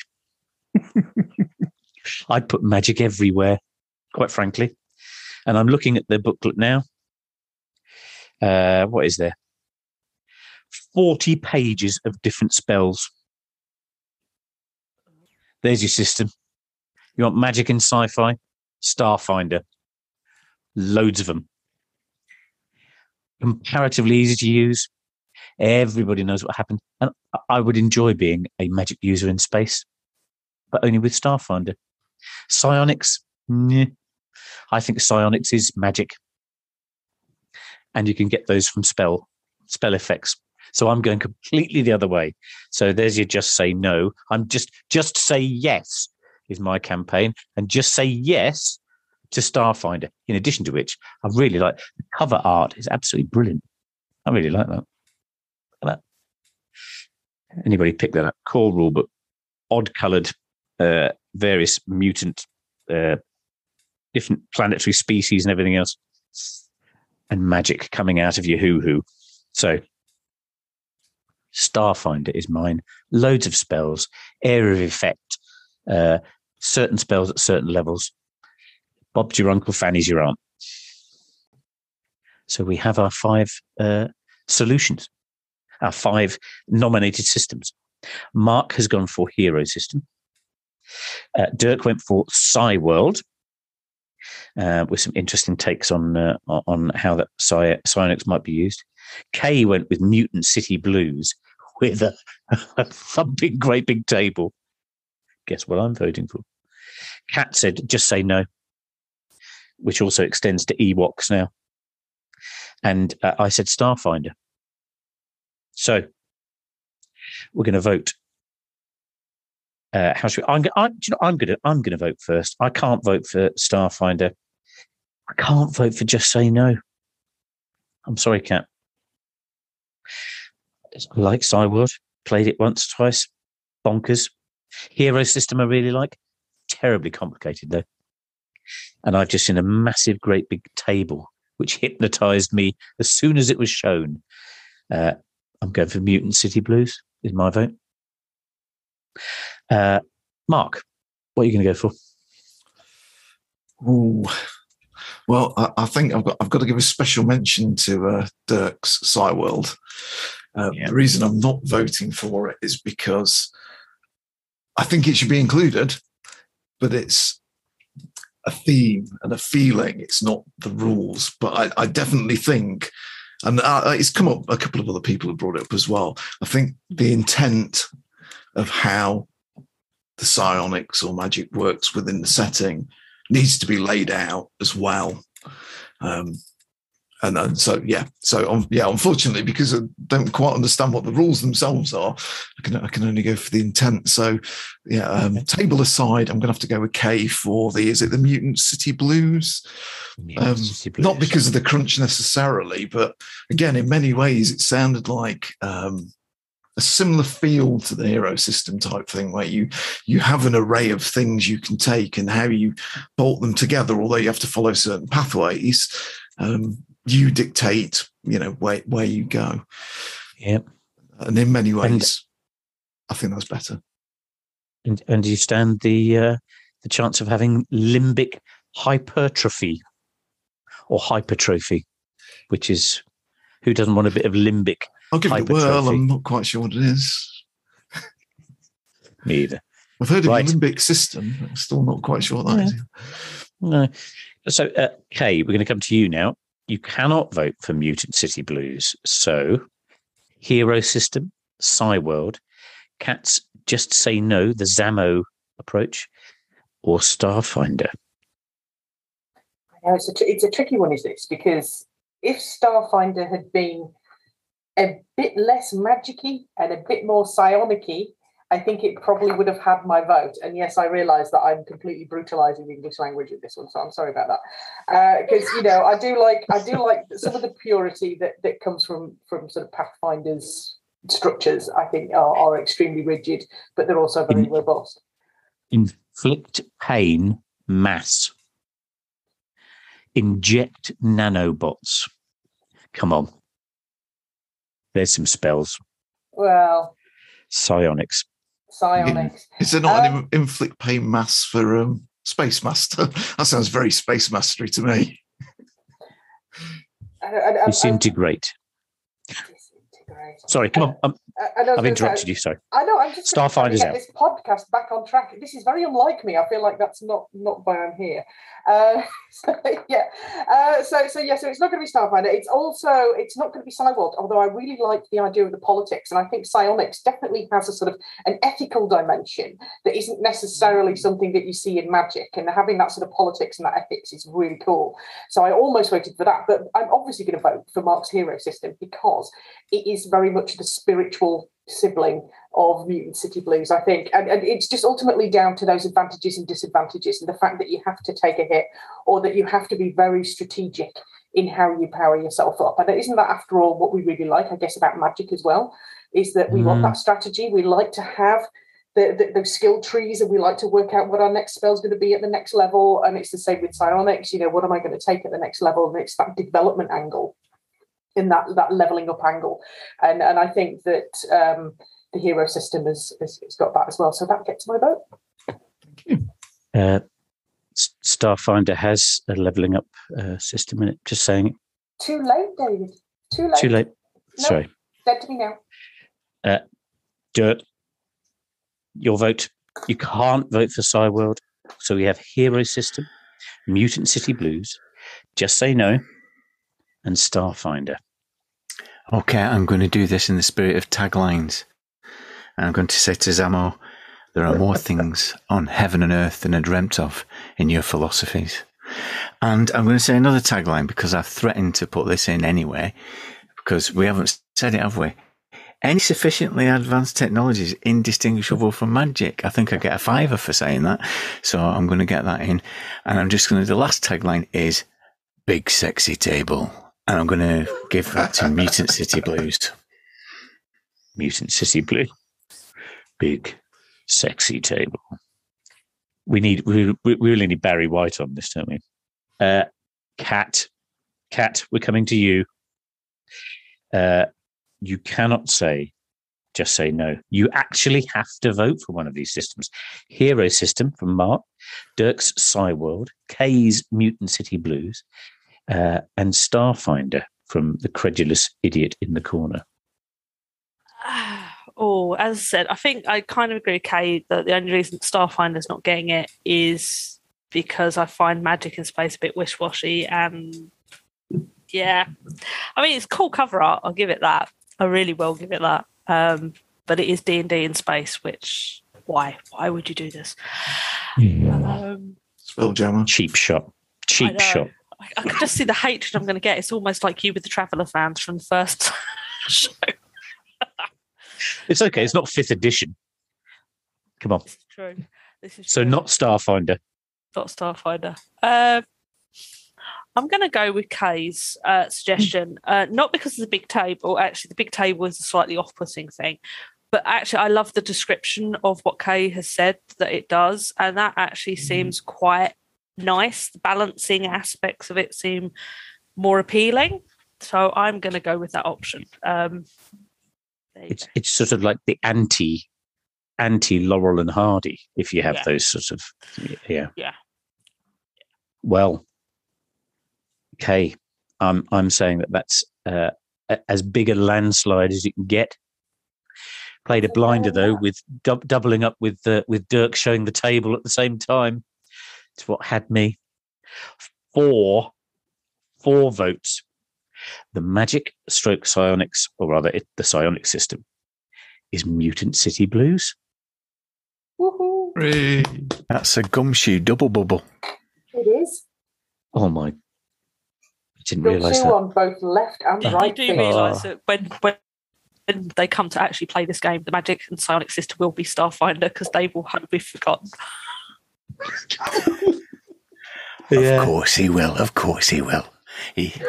[laughs] I'd put magic everywhere, quite frankly. And I'm looking at the booklet now. Uh, what is there? 40 pages of different spells. There's your system. You want magic and sci fi? Starfinder. Loads of them. Comparatively easy to use. Everybody knows what happened. And I would enjoy being a magic user in space, but only with Starfinder. Psionics, I think psionics is magic. And you can get those from spell, spell effects. So I'm going completely the other way. So there's your just say no. I'm just just say yes is my campaign. And just say yes to Starfinder. In addition to which, I really like the cover art is absolutely brilliant. I really like that. Anybody pick that up? Core rule book, odd coloured, uh, various mutant uh, different planetary species and everything else, and magic coming out of your hoo hoo. So, Starfinder is mine. Loads of spells, area of effect, uh, certain spells at certain levels. Bob's your uncle, Fanny's your aunt. So we have our five uh, solutions, our five nominated systems. Mark has gone for Hero System. Uh, Dirk went for Psi World, uh, with some interesting takes on uh, on how that psionics might be used. Kay went with Mutant City Blues with a, [laughs] a thumping great big table. Guess what I'm voting for? Kat said, just say no, which also extends to Ewoks now. And uh, I said Starfinder. So we're going to vote Uh, how should we, I'm, I'm, you know, I'm gonna I'm gonna vote first. I can't vote for Starfinder. I can't vote for Just Say No. I'm sorry, Kat. I like Psi World. Played it once, twice. Bonkers. Hero system I really like. Terribly complicated though. And I've just seen a massive, great big table which [laughs] hypnotized me as soon as it was shown. Uh, I'm going for Mutant City Blues, is my vote. Uh, Mark, what are you going to go for? Ooh. Well, I, I, think I've got I've got to give a special mention to uh, Dirk's Psi World. Uh, yeah. The reason I'm not voting for it is because I think it should be included, but it's a theme and a feeling. It's not the rules. But I, I definitely think, and uh, it's come up. A couple of other people have brought it up as well. I think the intent of how the psionics or magic works within the setting needs to be laid out as well. Um, and, and so yeah, so um, yeah, unfortunately, because I don't quite understand what the rules themselves are, I can I can only go for the intent. So yeah, um, table aside, I'm going to have to go with Kay for the is it the Mutant City Blues? Um, City Blues. Not because of the crunch necessarily, but again, in many ways, it sounded like um, a similar feel to the hero system type thing where you you have an array of things you can take and how you bolt them together although you have to follow certain pathways um, you dictate you know where, where you go yep and in many ways and, i think that's better and, and you stand the uh, the chance of having limbic hypertrophy or hypertrophy which is who doesn't want a bit of limbic I'll give it a whirl. I'm not quite sure what it is. [laughs] Me either. I've heard of right. the limbic system. I'm still not quite sure what that yeah. is. No. So, uh, Kay, we're going to come to you now. You cannot vote for Mutant City Blues. So, Hero System, World, Kat's Just Say No, the Zamo approach, or Starfinder? Uh, it's a, it's a tricky one, is this? Because if Starfinder had been a bit less magicy and a bit more psionicy, I think it probably would have had my vote. And yes, I realise that I'm completely brutalising the English language with this one, so I'm sorry about that. Because uh, you know, I do like I do like some of the purity that that comes from from sort of Pathfinder's structures. I think are, are extremely rigid, but they're also very In, robust. Inflict pain, mass. Inject nanobots. Come on. There's some spells. Well, psionics. Psionics. Is there not um, an inflict pain mass for um, Space Master? [laughs] that sounds very Space Mastery to me. Disintegrate. Sorry, come on. Um, I, have interrupted say, you. Sorry. I know. I'm just Starfinder's out. This podcast back on track. This is very unlike me. I feel like that's not not why I'm here. Uh, [laughs] so, yeah. Uh, so so yeah. So it's not going to be Starfinder. It's also it's not going to be Psi World. Although I really like the idea of the politics, and I think psionics definitely has a sort of an ethical dimension that isn't necessarily something that you see in magic. And having that sort of politics and that ethics is really cool. So I almost voted for that, but I'm obviously going to vote for Mark's hero system because it is very much the spiritual sibling of Mutant City Blues, I think. And, and, it's just ultimately down to those advantages and disadvantages and the fact that you have to take a hit or that you have to be very strategic in how you power yourself up. And isn't that, after all, what we really like, I guess, about magic as well? Is that we mm. want that strategy. We like to have the, the, those skill trees and we like to work out what our next spell is going to be at the next level. And it's the same with psionics, you know, what am I going to take at the next level? And it's that development angle in that that leveling up angle, and and I think that um, the hero system has, has, has got that as well. So that gets my vote. Uh, Starfinder has a leveling up uh, system in it. Just saying it. Too late, David. Too late. Too late. No, Sorry. Dead to me now. Uh, Dirk. Your vote. You can't vote for Psi World. So we have Hero System, Mutant City Blues, Just Say No, and Starfinder. Okay, I'm going to do this in the spirit of taglines. I'm going to say to Zamo, there are more things on heaven and earth than I dreamt of in your philosophies. And I'm going to say another tagline because I've threatened to put this in anyway, because we haven't said it, have we? any sufficiently advanced technology is indistinguishable from magic. I think I get a fiver for saying that. So I'm going to get that in. And I'm just going to, the last tagline is big sexy table. And I'm going to give that to Mutant City Blues. Mutant City Blue. Big sexy table. We need, we, we really need Barry White on this, don't we? Uh, Kat, Kat, we're coming to you. Uh, you cannot say just say no. You actually have to vote for one of these systems. Hero System from Mark, Dirk's World, Kay's Mutant City Blues, uh, and Starfinder from the credulous idiot in the corner. [sighs] Oh, as I said, I think I kind of agree with Kay that the only reason Starfinder's not getting it is because I find magic in space a bit wish washy and yeah. I mean it's cool cover art, I'll give it that. I really will give it that. Um, but it is D and D in space, which why? Why would you do this? Um, Spelljammer. Cheap shot. Cheap shot. I, can just see the hatred I'm going to get. It's almost like you with the Traveller fans from the first [laughs] show. it's okay. It's not fifth edition. Come on. This is true. This is so true. not Starfinder. Not Starfinder. Uh, I'm going to go with Kay's uh, suggestion, [laughs] uh, not because of the big table. Actually, the big table is a slightly off-putting thing, but actually, I love the description of what Kay has said that it does, and that actually mm-hmm. seems quite nice. The balancing aspects of it seem more appealing, so I'm going to go with that option. Um, it's go. it's sort of like the anti anti Laurel and Hardy, if you have yeah. those sort of yeah yeah. Well, okay, I'm I'm saying that that's uh, as big a landslide as you can get. Played a blinder though, with du- doubling up with uh, with Dirk showing the table at the same time. It's what had me four four votes. The magic stroke psionics, or rather, it, the psionic system, is Mutant City Blues. Woohoo! That's a gumshoe double bubble. It is. Oh my I didn't realise that. on both left and yeah, right. I do realise that when, when when they come to actually play this game, the Magic and Psionic system will be Starfinder because they will have be forgotten. Yeah. Of course he will. Of course he will. He... [laughs]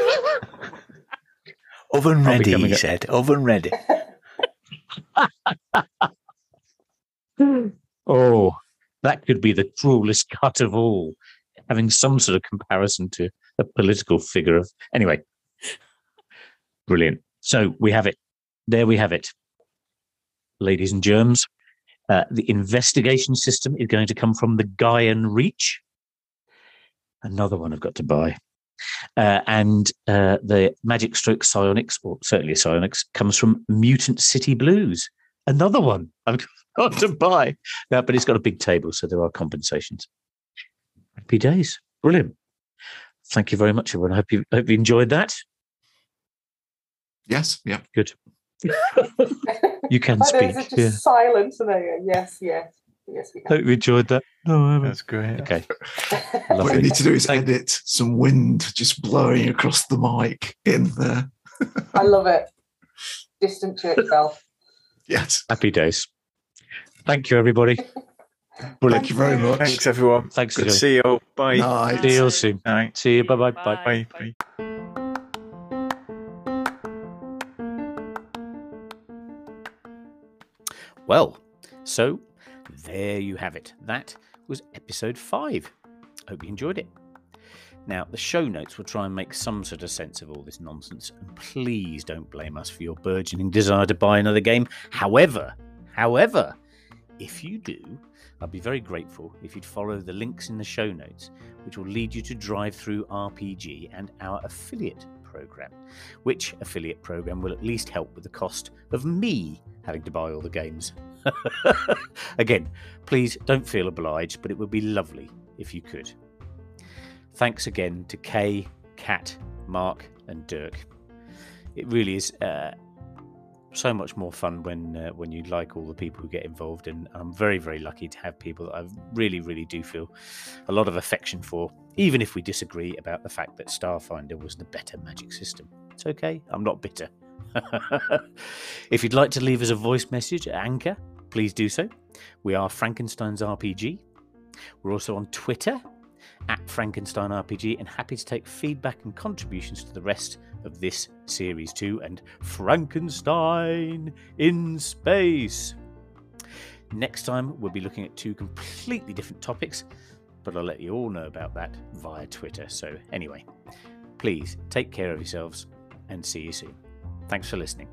Oven ready, he said. Oven ready. [laughs] oh, that could be the cruelest cut of all. Having some sort of comparison to a political figure of anyway. Brilliant. So we have it. There we have it, ladies and germs. Uh, the investigation system is going to come from the Gaean Reach. Another one I've got to buy. Uh, and uh, the Magic Stroke Psionics, or certainly Psionics, comes from Mutant City Blues. Another one I've [laughs] got to buy. Uh, but it's got a big table, so there are compensations. Happy days. Brilliant thank you very much, everyone. I hope you hope you enjoyed that. Yes. Yeah. Good. [laughs] you can speak. There's just yeah. silence, and there Yes. Yes. Yes, we Hope you enjoyed that. No, that's great. Okay. [laughs] what you need to do is Thank edit some wind just blowing across the mic in there. I love it. [laughs] Distant church bell. Yes. Happy days. Thank you, everybody. Brilliant. Thank you very much. Thanks, everyone. Thanks. Good to see you. Bye. Night. See you soon. Night. See you. Bye-bye. Bye. Bye. Bye. Well, so there you have it. That was episode five. Hope you enjoyed it. Now, the show notes will try and make some sort of sense of all this nonsense, and please don't blame us for your burgeoning desire to buy another game. However, however, if you do, I'd be very grateful if you'd follow the links in the show notes, which will lead you to DriveThruRPG and our affiliate program, which affiliate program will at least help with the cost of me having to buy all the games. [laughs] Again, please don't feel obliged, but it would be lovely if you could. Thanks again to Kay, Kat, Mark, and Dirk. It really is uh, so much more fun when uh, when you like all the people who get involved and I'm very very lucky to have people that I really really do feel a lot of affection for even if we disagree about the fact that Starfinder was the better magic system it's okay I'm not bitter [laughs] if you'd like to leave us a voice message at Anchor, please do so. We are Frankenstein's RPG. We're also on Twitter at Frankenstein RPG and happy to take feedback and contributions to the rest of this series too and Frankenstein in space. Next time, we'll be looking at two completely different topics, but I'll let you all know about that via Twitter. So, anyway, please take care of yourselves and see you soon. Thanks for listening.